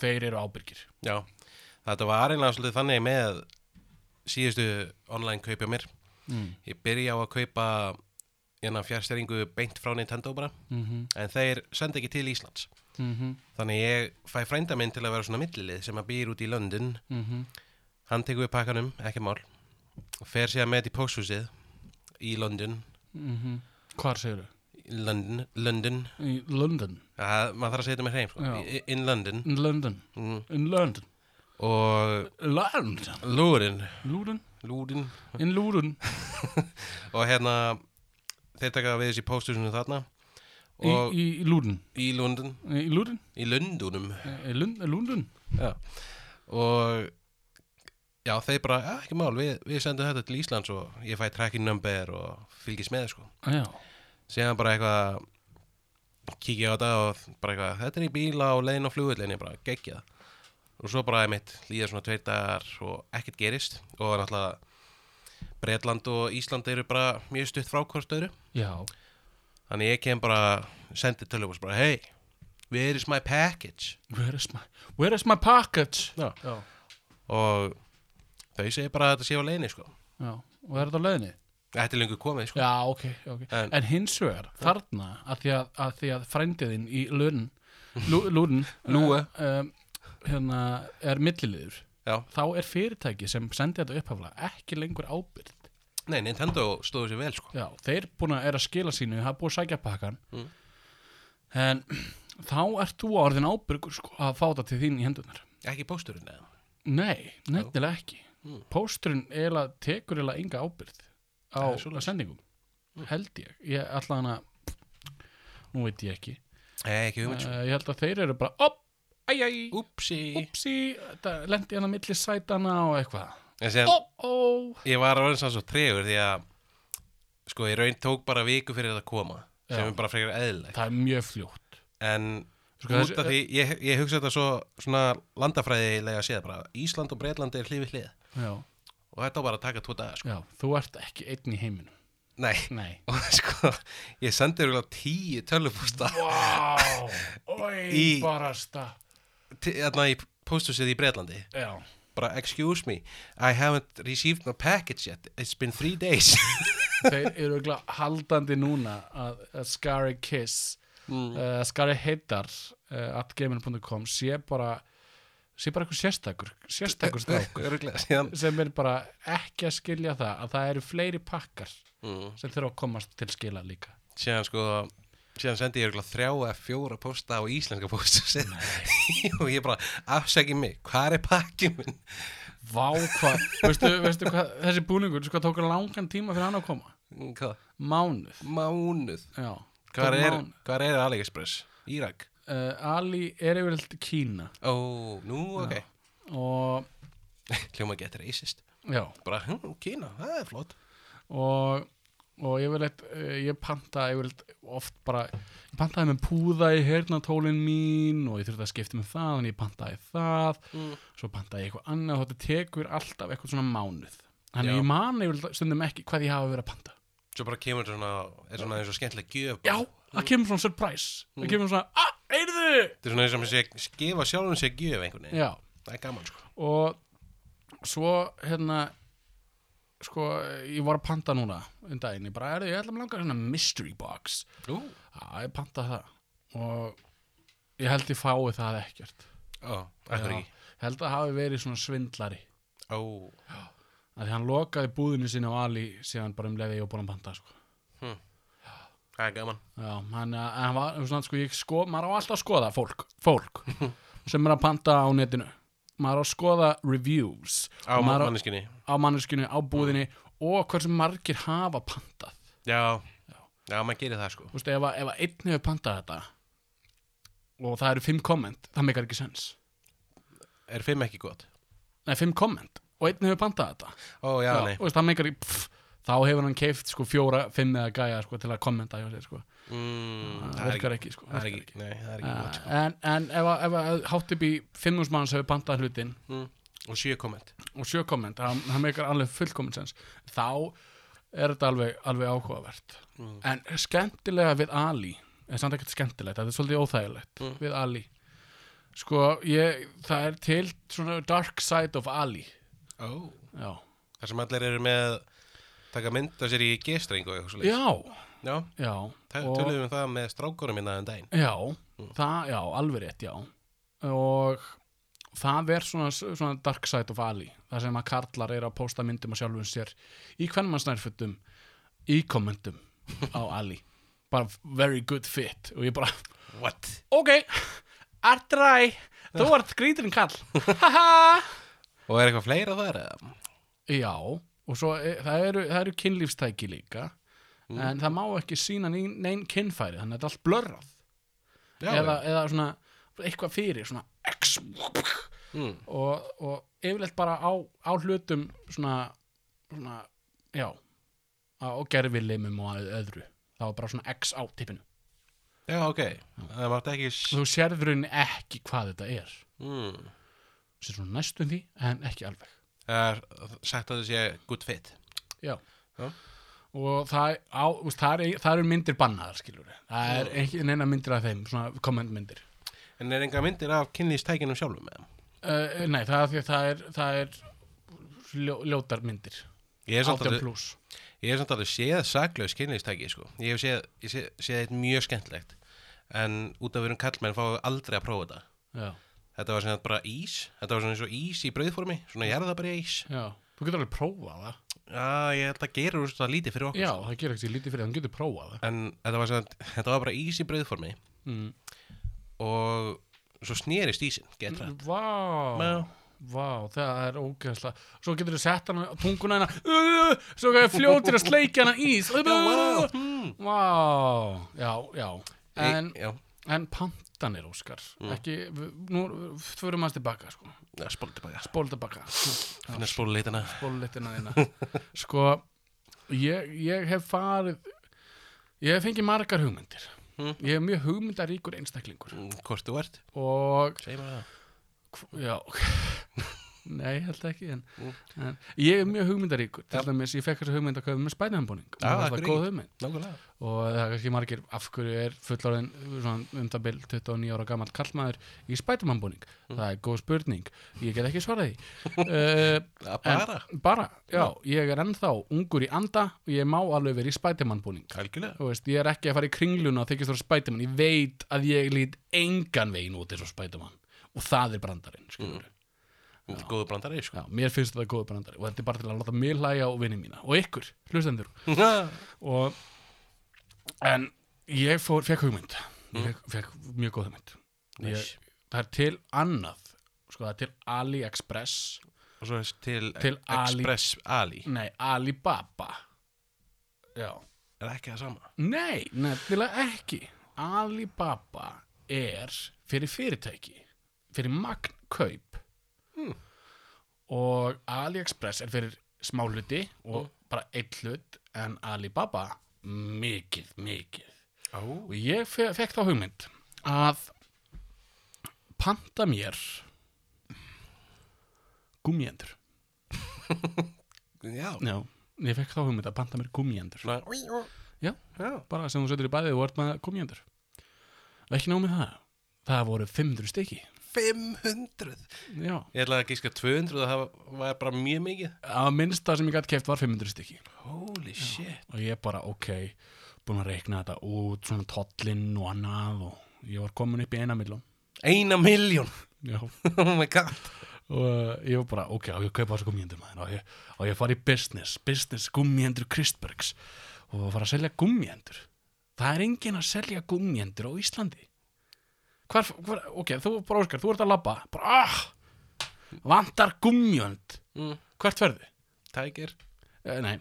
[SPEAKER 2] þeir eru ábyrgir
[SPEAKER 1] Já, þetta var einlega svolítið þannig með síðustu online kaupi á mér.
[SPEAKER 2] Mm.
[SPEAKER 1] Ég byrja á að kaupa hérna fjärstringu beint frá Nintendo bara,
[SPEAKER 2] Mm -hmm.
[SPEAKER 1] en þeir senda ekki til Íslands.
[SPEAKER 2] Mm -hmm.
[SPEAKER 1] Þannig ég fæ frænda minn til að vera svona millilið sem að býr út í London.
[SPEAKER 2] Mm
[SPEAKER 1] Hann tekur við pakkanum, ekki mál. Og fer síðan með í pósthúsið í London.
[SPEAKER 2] hvar segir
[SPEAKER 1] Í London, London.
[SPEAKER 2] London
[SPEAKER 1] Það, maður þarf að segja þetta með hreim, sko. In London.
[SPEAKER 2] in London,
[SPEAKER 1] Mm.
[SPEAKER 2] in London
[SPEAKER 1] Og
[SPEAKER 2] London,
[SPEAKER 1] lúrin,
[SPEAKER 2] Lúrun
[SPEAKER 1] lúrin.
[SPEAKER 2] in Lúrun
[SPEAKER 1] Og hérna, þeir taka við þessi pósthúsinu þarna.
[SPEAKER 2] í, í, í Lúrun
[SPEAKER 1] í London,
[SPEAKER 2] í Lúrun,
[SPEAKER 1] í Lundunum.
[SPEAKER 2] í Lund, Lúrun
[SPEAKER 1] Já. Og já, þeir bara, ja, ekki mál, við, við sendum þetta til Íslands og ég fæ tracking number og fylgist með, sko.
[SPEAKER 2] já,
[SPEAKER 1] Síðan bara eitthvað, kíkja á þetta og bara eitthvað, þetta er í bíla og leiðin á flugullinni, bara geggja það. Og svo bara, einmitt, líða svona tveir dagar og ekkert gerist. Og náttúrulega, Bretland og Ísland eru bara mjög stutt frá hvort öðru.
[SPEAKER 2] já
[SPEAKER 1] Þannig ég kem bara, sendi tölvupúst bara, hey, where is my package?
[SPEAKER 2] where is my, where is my package
[SPEAKER 1] Já.
[SPEAKER 2] já,
[SPEAKER 1] Og þau segir bara að þetta sé á leiðinni, sko.
[SPEAKER 2] og er þetta á leiðinni
[SPEAKER 1] Þetta er lengur komið, sko.
[SPEAKER 2] já, ok, ok,
[SPEAKER 1] En-
[SPEAKER 2] en, hins vegar þarna, að því að, að, að frændiðinn í Lúrun Lú, Lúrun uh, um, hérna, er milliliður
[SPEAKER 1] Já.
[SPEAKER 2] þá er fyrirtæki sem sendi þetta upphafla ekki lengur ábyrð
[SPEAKER 1] Nei, Nintendo stóðu sér vel, sko.
[SPEAKER 2] Já, þeir búin að er að skila sínu, hafa búin að sækja pakkan
[SPEAKER 1] Mm.
[SPEAKER 2] en þá ert þú orðin ábyrgur sko, að fá þetta til þín í hendunar
[SPEAKER 1] Ekki pósturinn, eða?
[SPEAKER 2] Nei, nefnilega ekki
[SPEAKER 1] Mm.
[SPEAKER 2] Pósturinn eiginlega tekur eiginlega enga ábyrð á
[SPEAKER 1] Það er
[SPEAKER 2] sendingum held ég, ég ætla hana nú veit ég ekki
[SPEAKER 1] Nei, ekki sko.
[SPEAKER 2] uh, ég held að þeir eru bara op, æj, æj,
[SPEAKER 1] Úpsi.
[SPEAKER 2] upsi lendi hann að milli sætana og eitthvað ó, ó
[SPEAKER 1] ég var orðin sann svo tregur því að, sko, ég raun tók bara viku fyrir þetta að koma, sem
[SPEAKER 2] Já.
[SPEAKER 1] er bara frekar eðlilegt.
[SPEAKER 2] það er mjög fljótt
[SPEAKER 1] En
[SPEAKER 2] Sko,
[SPEAKER 1] út af því, ég, ég hugsa þetta svo svona landafræðilega séð bara, Ísland og Breitland er hlið við hlið.
[SPEAKER 2] já,
[SPEAKER 1] Og þetta á bara að taka tvo daga, sko.
[SPEAKER 2] já, þú ert ekki einn í heiminum
[SPEAKER 1] Nei,
[SPEAKER 2] Nei
[SPEAKER 1] og sko, ég sendi ykkur tíu tölvupústa
[SPEAKER 2] oi,
[SPEAKER 1] Í-
[SPEAKER 2] barasta
[SPEAKER 1] þarna í pósthúsið í Breitlandi.
[SPEAKER 2] Já,
[SPEAKER 1] Bara, excuse me, I haven't received my package yet. It's been three days.
[SPEAKER 2] þeir eru haldandi núna að, að Scary Kiss
[SPEAKER 1] Mm.
[SPEAKER 2] uh, Scary Heitar uh, at gmail.com sé bara sé bara eitthvað sérstakur sérstakur strák
[SPEAKER 1] Öruglega, síðan.
[SPEAKER 2] sem er bara ekki að skilja það að það eru fleiri pakkar
[SPEAKER 1] Mm.
[SPEAKER 2] sem þurfa að komast til skila líka
[SPEAKER 1] síðan sko síðan sendi ég þrjá eða fjóra posta á íslenska postu og ég bara afsæki mig, hvað er pakkin minn?
[SPEAKER 2] Vá hvað, veistu, veistu hvað þessi búningur, sko tók langan tíma fyrir hann að koma?
[SPEAKER 1] Hvað?
[SPEAKER 2] Mánuð.
[SPEAKER 1] Mánuð?
[SPEAKER 2] Já,
[SPEAKER 1] hvað er, hvað er AliExpress? Írak?
[SPEAKER 2] uh, Ali er yfirleitt Kína.
[SPEAKER 1] Ó, nú, ok.
[SPEAKER 2] Og
[SPEAKER 1] hljóma getur racist.
[SPEAKER 2] Já,
[SPEAKER 1] bara, hm, Kína, það er flott.
[SPEAKER 2] Og, og ég vil eitt, ég panta ég vil oft bara ég pantaði með púða í hernatólin mín og ég þurfti að skipta með það en ég pantaði það,
[SPEAKER 1] mm.
[SPEAKER 2] svo pantaði ég eitthvað annað og þetta tekur alltaf eitthvað svona mánuð. Þannig
[SPEAKER 1] Já.
[SPEAKER 2] ég man ég vil stundum ekki hvað ég hafa verið að panta.
[SPEAKER 1] Svo bara kemur svona, er svona eins og skemmtileg gjöf
[SPEAKER 2] já, það kemur svona surprise.
[SPEAKER 1] Mm.
[SPEAKER 2] það kemur svona, ah, heyrðu!
[SPEAKER 1] Þetta er svona eins og sé gefa sjálfum sér gjöf einhvern veginn.
[SPEAKER 2] Já,
[SPEAKER 1] það er gaman sko.
[SPEAKER 2] Og svo hérna sko, ég var að panta núna um daginn, ég bara, ég ætla að langa svona mystery box. Já, ég panta það. Og ég held ég fái það ekkert. Já.
[SPEAKER 1] ekki?
[SPEAKER 2] Ég held að hafi verið svona svindlari. Að því hann lokaði búðinu sinni á Ali síðan bara um leiði ég var búin að panta sko.
[SPEAKER 1] það er gaman.
[SPEAKER 2] Já, hann, en hann var, svona, sko, ég sko, maður á alltaf að skoða fólk, fólk sem er að panta á netinu maður á að skoða reviews
[SPEAKER 1] Á manneskinni
[SPEAKER 2] á á búðinni og hversu margir hafa pantað.
[SPEAKER 1] Já, já, maður gerir það sko.
[SPEAKER 2] Þú veist, ef, ef einn hefur pantað þetta og það eru fimm komment það meikar ekki sens.
[SPEAKER 1] Er fimm ekki gott?
[SPEAKER 2] Nei, fimm komment og einn hefur pantað þetta.
[SPEAKER 1] Ó, já,
[SPEAKER 2] þú veist, meikar pff, þá hefur hann keift sko fjóra, fimm eða gæja sko, til að kommenta hjá sér sko.
[SPEAKER 1] Mm,
[SPEAKER 2] það virkar ekki, sko,
[SPEAKER 1] Það ekki, nei, það ekki gott sko.
[SPEAKER 2] en, en ef, ef að hátt upp í fimmúsmanns hefur pantað hlutin
[SPEAKER 1] mm. Og sjö komment
[SPEAKER 2] og sjö komment, það, það meikar alveg fullkomment sens þá er þetta alveg, alveg áhugavert
[SPEAKER 1] Mm.
[SPEAKER 2] en skemmtilega við Ali er samt ekkert skemmtilegt, þetta er svolítið óþægilegt
[SPEAKER 1] Mm.
[SPEAKER 2] við Ali sko, ég, það er til svona dark side of Ali já,
[SPEAKER 1] Það sem allir eru með taka mynd af sér í gestring og eitthvað svoleiðis.
[SPEAKER 2] já,
[SPEAKER 1] Já,
[SPEAKER 2] já og-
[SPEAKER 1] töluðum við það með strákurum minna en daginn.
[SPEAKER 2] Já, það, já, alveg rétt, já. Og það er svona, svona dark side of Ali það sem að karlar eru að posta myndum á sjálfum sér í hvernmannsnærfuttum í kommentum á Ali bara very good fit og ég bara,
[SPEAKER 1] What?
[SPEAKER 2] ok Artræ, þú ert gríturinn kall
[SPEAKER 1] Og er eitthvað fleira þar?
[SPEAKER 2] Já, og svo e, það eru, það eru kynlífstæki líka en það má ekki sína neinn nein kynfæri þannig að þetta er allt blörrað.
[SPEAKER 1] Já,
[SPEAKER 2] eða, eða svona eitthvað fyrir svona X
[SPEAKER 1] mm.
[SPEAKER 2] og, og yfirleitt bara á, á hlutum svona, svona já á gerfilimum og að öðru. Þá er bara svona X á tippinu.
[SPEAKER 1] Já, ok. Það mátti ekki
[SPEAKER 2] þú sérður henni ekki hvað þetta er.
[SPEAKER 1] Mm.
[SPEAKER 2] sér svona næstum því en ekki alveg.
[SPEAKER 1] Það er sagt að það sé good fit.
[SPEAKER 2] Já,
[SPEAKER 1] Já.
[SPEAKER 2] Og það, á, veist, það, er, það eru myndir bannaðar skilur það er ekki neina myndir af þeim svona kommentmyndir
[SPEAKER 1] En er enga myndir af kynlýstækinum sjálfum með
[SPEAKER 2] uh, nei, það er það er, það er ljó, ljótar myndir.
[SPEAKER 1] Ég er samt
[SPEAKER 2] 18
[SPEAKER 1] alveg,
[SPEAKER 2] plus
[SPEAKER 1] ég er samt alveg séð saklaus kynlýstæki sko. Ég hef séð, ég séð, séð eitt mjög skemmtlegt En út af við erum kallmenn fáum við aldrei að prófa þetta.
[SPEAKER 2] Já,
[SPEAKER 1] Þetta var sagt bara ís. Þetta var svona eins og ís í brauðformi Svona jarðabari ís
[SPEAKER 2] já, þú getur alveg prófað það
[SPEAKER 1] Já, ég held að gera úr það lítið fyrir okkur
[SPEAKER 2] Já, það gerir ekki lítið fyrir það, hann getur prófað það.
[SPEAKER 1] En þetta var, sem, sagt- þetta var bara ís í brauðformi.
[SPEAKER 2] Mm.
[SPEAKER 1] Og svo snerist ísinn Get rætt
[SPEAKER 2] Vá,
[SPEAKER 1] Já.
[SPEAKER 2] vá, það er ógeðslega Svo getur þú sett hann á tunguna hennar uh, Svo er fljótir að sleikja hann ís. Uh,
[SPEAKER 1] vá, mm.
[SPEAKER 2] Vá, já, já. En,
[SPEAKER 1] Já,
[SPEAKER 2] en pantanir, Óskar. Ekki, við- nú förum að tilbaka sko.
[SPEAKER 1] ja, spóla tilbaka.
[SPEAKER 2] Ból tilbaka.
[SPEAKER 1] Finna spóla litina
[SPEAKER 2] Bólulitina þína. Sko, ég, ég hef farið Ég hef fengið margar hugmyndir.
[SPEAKER 1] Mm.
[SPEAKER 2] Ég hef mjög hugmyndaríkur einstaklingur.
[SPEAKER 1] Hvort þú ert.
[SPEAKER 2] Og
[SPEAKER 1] Segir maður það.
[SPEAKER 2] Já Nei, ég held ekki en,
[SPEAKER 1] Mm.
[SPEAKER 2] en Ég er mjög hugmyndaríkur.
[SPEAKER 1] Já.
[SPEAKER 2] dæmis, ég fekk þessa hugmynd að köpa með spæðanbúning
[SPEAKER 1] Já,
[SPEAKER 2] Það
[SPEAKER 1] ekki.
[SPEAKER 2] góð hugmynd.
[SPEAKER 1] Nákvæmlega.
[SPEAKER 2] Og það er kannski margir af hverju er fullorðin um það bil 29 ára gammal kallmaður í spætumannbúning
[SPEAKER 1] Mm.
[SPEAKER 2] Það er góð spurning. Ég get ekki svarað því. Uh,
[SPEAKER 1] Það bara.
[SPEAKER 2] En, bara, já, ég er ennþá ungur í anda og ég má alveg verið í Þú veist, ég er ekki að fara í kringluna og þykist þóra spætumann ég veit að ég lít engan veginn út og spætumann og það er brandarinn, skilur
[SPEAKER 1] Þetta er góðu brandari sko.
[SPEAKER 2] Já, mér finnst þetta góða brandari og þetta er bara til að láta mig hlæja og vinni mína og ykkur, hlustendur. Og en ég fór, fekk hugmynd. Ég fekk, fekk mjög góð hugmynd. Ég,
[SPEAKER 1] Nice.
[SPEAKER 2] það er til annað sko það er til AliExpress.
[SPEAKER 1] Og svo er til,
[SPEAKER 2] Til Ali.
[SPEAKER 1] Express Ali.
[SPEAKER 2] Nei, Alibaba. Já,
[SPEAKER 1] Er það ekki það sama?
[SPEAKER 2] nei, nefnilega ekki. Alibaba er fyrir fyrirtæki fyrir magnkaup. Og AliExpress er fyrir smá hluti og bara eitt hlut en Alibaba mikið, mikið.
[SPEAKER 1] Ó.
[SPEAKER 2] Og ég fe fekk þá hugmynd að panta mér gummiendur
[SPEAKER 1] Já.
[SPEAKER 2] Já, ég fekk þá hugmynd að panta mér gummiendur
[SPEAKER 1] Svona
[SPEAKER 2] Já.
[SPEAKER 1] Já.
[SPEAKER 2] Bara sem þú setur í bæðið og ert með gummiendur og ekki nóg með það. Það voru 500 stykki
[SPEAKER 1] 500
[SPEAKER 2] Já,
[SPEAKER 1] Ég ætla að gíska 200 og það var bara mjög mikið.
[SPEAKER 2] Að minnsta sem ég gæti keft var 500 stykki.
[SPEAKER 1] Holy shit.
[SPEAKER 2] Og ég bara, ok, búin að reikna þetta út, svona tollinn og annað og ég var komin upp í eina millón
[SPEAKER 1] Eina miljón
[SPEAKER 2] Já,
[SPEAKER 1] Oh my god.
[SPEAKER 2] Og uh, ég var bara, ok, á ég að kaupa þessu gummiendur maður, á ég, á ég að fara í business business gummiendur Kristbergs og fara að selja gummiendur það er enginn að selja gummiendur á Íslandi hvar, hvar ok, þú bara Óskar, þú ert að labba bara, ah, vantar gummiend
[SPEAKER 1] mm.
[SPEAKER 2] hvert verði?
[SPEAKER 1] Tiger
[SPEAKER 2] Eh, nei,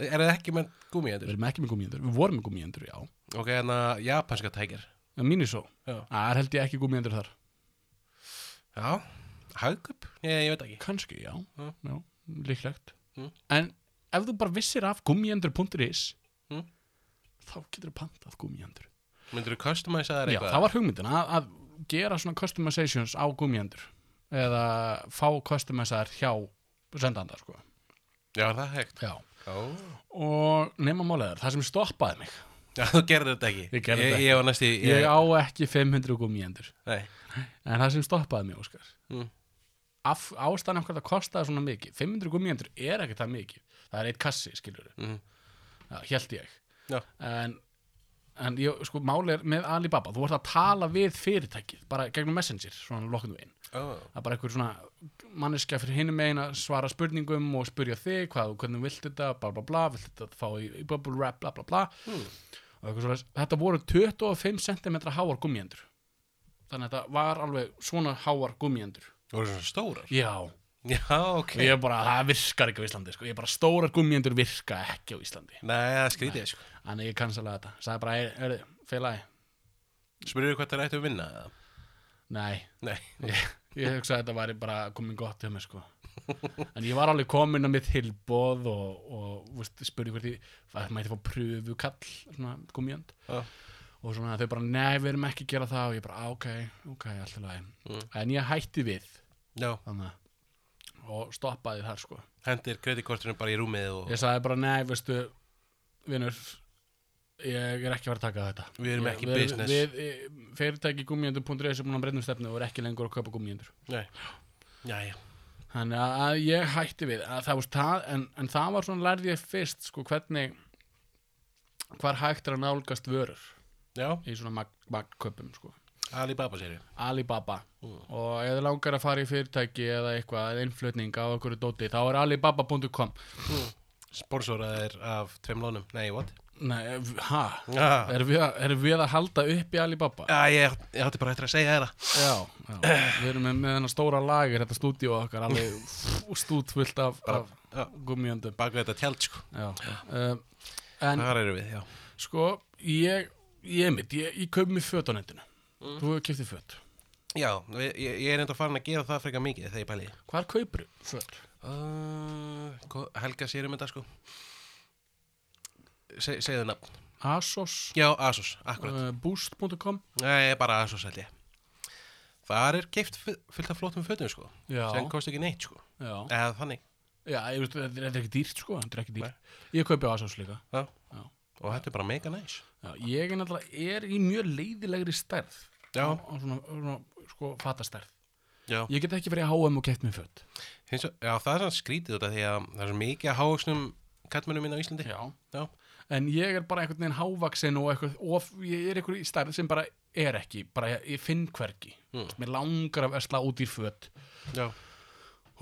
[SPEAKER 1] Er það ekki með
[SPEAKER 2] við
[SPEAKER 1] gúmiendur?
[SPEAKER 2] erum ekki með gummiendur, við vorum með gummiendur, já
[SPEAKER 1] Ok, en að japanska tiger
[SPEAKER 2] en Miniso,
[SPEAKER 1] Já,
[SPEAKER 2] það er held ég ekki gummiendur þar
[SPEAKER 1] Já. Hagkup? Ég, ég veit ekki
[SPEAKER 2] kannski, já,
[SPEAKER 1] Já.
[SPEAKER 2] já líklegt
[SPEAKER 1] Mm.
[SPEAKER 2] en ef þú bara vissir af gummiendur.is
[SPEAKER 1] Mm.
[SPEAKER 2] þá getur þú pantað gummiendur
[SPEAKER 1] Myndur þú customisa þær
[SPEAKER 2] Já,
[SPEAKER 1] eitthvað?
[SPEAKER 2] það var hugmyndin að, að gera svona customizations á gummiendur eða fá customizaðar hjá sendanda sko.
[SPEAKER 1] Já, er það hægt
[SPEAKER 2] Já.
[SPEAKER 1] Já,
[SPEAKER 2] og nema málega það sem stoppaði mig
[SPEAKER 1] Já þú gerði þetta ekki
[SPEAKER 2] Ég
[SPEAKER 1] ég, ég var næstu
[SPEAKER 2] ég á ekki 500 gummiendur en það sem stoppaði mig Óskar
[SPEAKER 1] mm.
[SPEAKER 2] Ástæðan af hvað það kostaði svona mikið 500 gummiendur er ekki það mikið það er eitt kassi, skilur
[SPEAKER 1] Mm.
[SPEAKER 2] Já, held ég
[SPEAKER 1] Já.
[SPEAKER 2] en, en ég, sko, máli er með Alibaba. Þú ert að tala við fyrirtækið bara gegnum Messenger, svona lokkinu einn
[SPEAKER 1] oh.
[SPEAKER 2] það er bara einhver svona manneskja fyrir hinum megin að svara spurningum og spurja þig hvað, þú- hvernig vilt þetta, bla bla bla vilt þetta fá í, í bubble wrap, bla bla bla.
[SPEAKER 1] Hmm.
[SPEAKER 2] og þetta voru 25 cm háar gummiendur þannig að þetta var alveg svona háar gummiendur
[SPEAKER 1] Það voru svona stórar?
[SPEAKER 2] Já,
[SPEAKER 1] Já, ok.
[SPEAKER 2] Og ég er bara, það virkar ekki á Íslandi sko. ég er bara, stórar gummiendur virka ekki á Íslandi.
[SPEAKER 1] Nei, það skrítið sko
[SPEAKER 2] þannig ég kansalaði þetta, sagði bara, er, félagi.
[SPEAKER 1] Spurðu hvað það ættu að vinna
[SPEAKER 2] nei,
[SPEAKER 1] Nei.
[SPEAKER 2] Ég, ég hugsaði að þetta væri bara komin gott hjá mig sko. En ég var alveg komin að mitt tilbóð og, og veist, spurði hvert ég hvað mætti fá pröfu kall svona gummiönd
[SPEAKER 1] Já.
[SPEAKER 2] og svona þau bara nei við erum ekki að gera það. Og ég bara "Ah, ok, ok, allt í lagi.
[SPEAKER 1] Mm.
[SPEAKER 2] en ég hætti við.
[SPEAKER 1] Já,
[SPEAKER 2] þannig að- og stoppaði þar sko.
[SPEAKER 1] Hendir kreditkortinu bara í rúmið og
[SPEAKER 2] ég sagði bara nei, veistu vinnur ég er ekki fara að taka þetta.
[SPEAKER 1] Við erum ekki
[SPEAKER 2] við,
[SPEAKER 1] business.
[SPEAKER 2] við, við fyrirtæki gummiöndur.is er búin að breytnum stefnu og er ekki lengur að
[SPEAKER 1] Nei. Jæja.
[SPEAKER 2] Þannig að- ég hætti við. Að það, það, en, en það var svona lærði ég fyrst sko hvernig hvar hægt er að nálgast vörur
[SPEAKER 1] Já,
[SPEAKER 2] í svona mag- magköpum sko.
[SPEAKER 1] Alibaba séri
[SPEAKER 2] Alibaba.
[SPEAKER 1] Mm.
[SPEAKER 2] og ef þið langar að fara í fyrirtæki eða eitthvað, eða innflutning á okkur dóti, þá er alibaba.com
[SPEAKER 1] Sponsoraðir af tveim lónum Nei, what?
[SPEAKER 2] Nei, hæ?
[SPEAKER 1] Já,
[SPEAKER 2] Erum við, erum við að halda upp í Alibaba?
[SPEAKER 1] Já ég, ég átti bara eftir að segja það
[SPEAKER 2] Já, já. við erum með, með þennan stóra lager þetta stúdíu okkar alveg stút fullt af, af gummiöndum
[SPEAKER 1] Baka þetta tjald sko
[SPEAKER 2] Já, uh, en
[SPEAKER 1] Þar eru við, já
[SPEAKER 2] Sko, ég, ég mitt, ég, ég kaup mér föt á netinu.
[SPEAKER 1] Mm.
[SPEAKER 2] Þú hefur kiftið föt.
[SPEAKER 1] Já, við- ég, er enda farin að gera það frekar mikið þegar ég pæli
[SPEAKER 2] Hvar kaupir föt?
[SPEAKER 1] uh, hva- Helga sér um þetta sko Se, Segðu nafn
[SPEAKER 2] Asos,
[SPEAKER 1] Já, Asos, akkurat
[SPEAKER 2] uh, boost.com.
[SPEAKER 1] Nei, bara Asos held ég Það er keift fu- fullt af flottum fötum sko
[SPEAKER 2] Já,
[SPEAKER 1] sem kosti ekki neitt sko
[SPEAKER 2] já.
[SPEAKER 1] eða þannig
[SPEAKER 2] Já, ég veist, þetta er- ekki dýrt, sko. Þetta er ekki dýrt. Ég kaupi Asos líka.
[SPEAKER 1] Já.
[SPEAKER 2] Já.
[SPEAKER 1] og þetta er bara mega næs
[SPEAKER 2] Já, ég er náttúrulega, er í mjög leiðilegri stærð.
[SPEAKER 1] Já.
[SPEAKER 2] Á svona, svona, sko, fatastærð.
[SPEAKER 1] Já,
[SPEAKER 2] Ég get ekki verið að H&M og keft mér föt.
[SPEAKER 1] Já það er svona skrítið út af því að það er mikið að háaksnum kallmennum minn á Íslandi
[SPEAKER 2] Já.
[SPEAKER 1] Já.
[SPEAKER 2] En ég er bara einhvern veginn hávaksin og eitthvað, og ég er einhver í stærð sem bara er ekki, bara ég, ég finn hvergi.
[SPEAKER 1] Mm.
[SPEAKER 2] Mér langar að versla út í föt.
[SPEAKER 1] Já,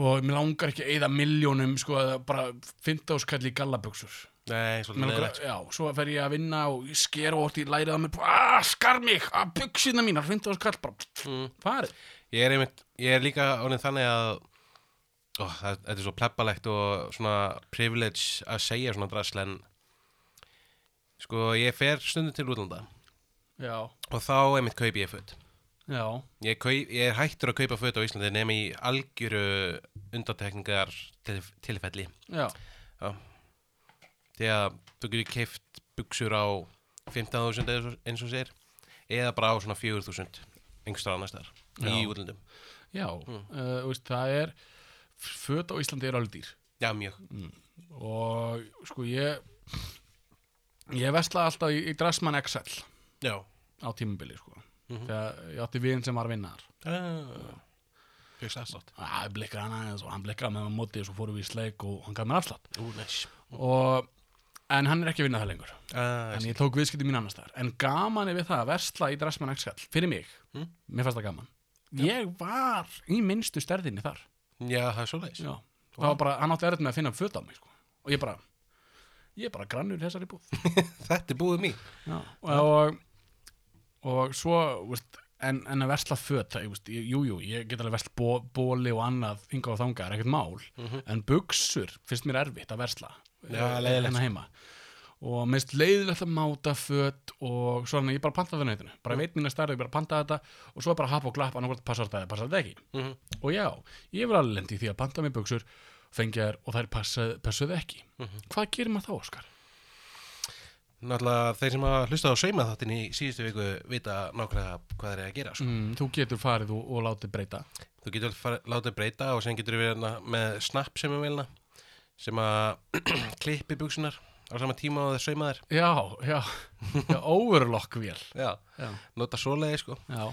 [SPEAKER 2] og mér langar ekki að eyða miljónum sko að bara 15 skall í gallabuxur
[SPEAKER 1] nei, svolítið
[SPEAKER 2] langar,
[SPEAKER 1] leðilegt
[SPEAKER 2] já, svo fer ég að vinna og ég sker og orti í lærið á mér aaa, skar mig, að buxina mínar 15 skall, bara,
[SPEAKER 1] mm.
[SPEAKER 2] farið
[SPEAKER 1] Ég er einmitt, ég er líka ánið þannig að ó, það, þetta er svo plebbalegt og svona privilege að segja svona drasl en sko ég fer stundum til útlanda.
[SPEAKER 2] Já,
[SPEAKER 1] og þá einmitt kaupi ég föt.
[SPEAKER 2] Já,
[SPEAKER 1] ég, kaup, ég er hættur að kaupa föt á Íslandi nefn í algjöru undantekningar til, tilfelli.
[SPEAKER 2] Já.
[SPEAKER 1] Því að þú getur keift buksur á 15.000 eins og- sér eða bara á svona 4.000 einhverstað annars þar í
[SPEAKER 2] Já.
[SPEAKER 1] útlöndum.
[SPEAKER 2] Já.
[SPEAKER 1] Mm.
[SPEAKER 2] uh, veist, það er föt á Íslandi er alveg dýr.
[SPEAKER 1] Já mjög.
[SPEAKER 2] Og sko ég ég vesla alltaf í, í Dressmann XL
[SPEAKER 1] já.
[SPEAKER 2] á tímabili sko. Þegar ég átti vin sem var að vinna þar
[SPEAKER 1] Ah, Fjöxt afslátt
[SPEAKER 2] að blikkaði hann aðeins og hann blikkaði með á móti og svo fórum við í sleik og hann gaf mér afslátt.
[SPEAKER 1] Ú, næs
[SPEAKER 2] og, en hann er ekki að vinna það lengur.
[SPEAKER 1] Ah,
[SPEAKER 2] en ég tók viðskipti mín annars þar en gaman er við það að versla í Dressmann X-Skall fyrir mig,
[SPEAKER 1] Mm.
[SPEAKER 2] mér fannst það gaman. Ég var í minnstu stærðinni þar.
[SPEAKER 1] Já, það er svo leis
[SPEAKER 2] Já. það var bara, hann átti erfitt með að finna föt á mig sko. og ég bara ég er bara grannur í þessari búð.
[SPEAKER 1] Þetta er búið mín.
[SPEAKER 2] Já. og, og svo veist, en, en að versla föt það, ég get alveg versla bó, bóli og annað hinga og þanga, er ekkert mál. En buksur finnst mér erfitt að versla
[SPEAKER 1] Já,
[SPEAKER 2] eh,
[SPEAKER 1] leiðilegt.
[SPEAKER 2] hérna heima. Og minnst leiðilegt að máta föt og svona ég bara panta það neytinu bara veit mín að starfa, ég bara panta þetta og svo bara hapa og glapp, annarkvæmt passar þetta eða passar þetta ekki.
[SPEAKER 1] Mhm.
[SPEAKER 2] og já, ég var alveg lendi í því að panta mér buksur fengja þær og þær passuð, passuð ekki. Hvað gerir maður þá, Óskar?
[SPEAKER 1] Náttúrulega þeir sem hafa hlustað á sauma þáttin í síðustu viku vita nákvæmlega hvað þeir eru að gera sko.
[SPEAKER 2] Mm, þú getur farið og, og látið breyta.
[SPEAKER 1] Þú getur fara, látið breyta og sen getur við hérna með snapp sem er velna sem að klippi buksunar á sama tíma og þeir sauma þær.
[SPEAKER 2] Já, já, já overlock vél.
[SPEAKER 1] Já,
[SPEAKER 2] já,
[SPEAKER 1] nota svoleiði sko.
[SPEAKER 2] Já,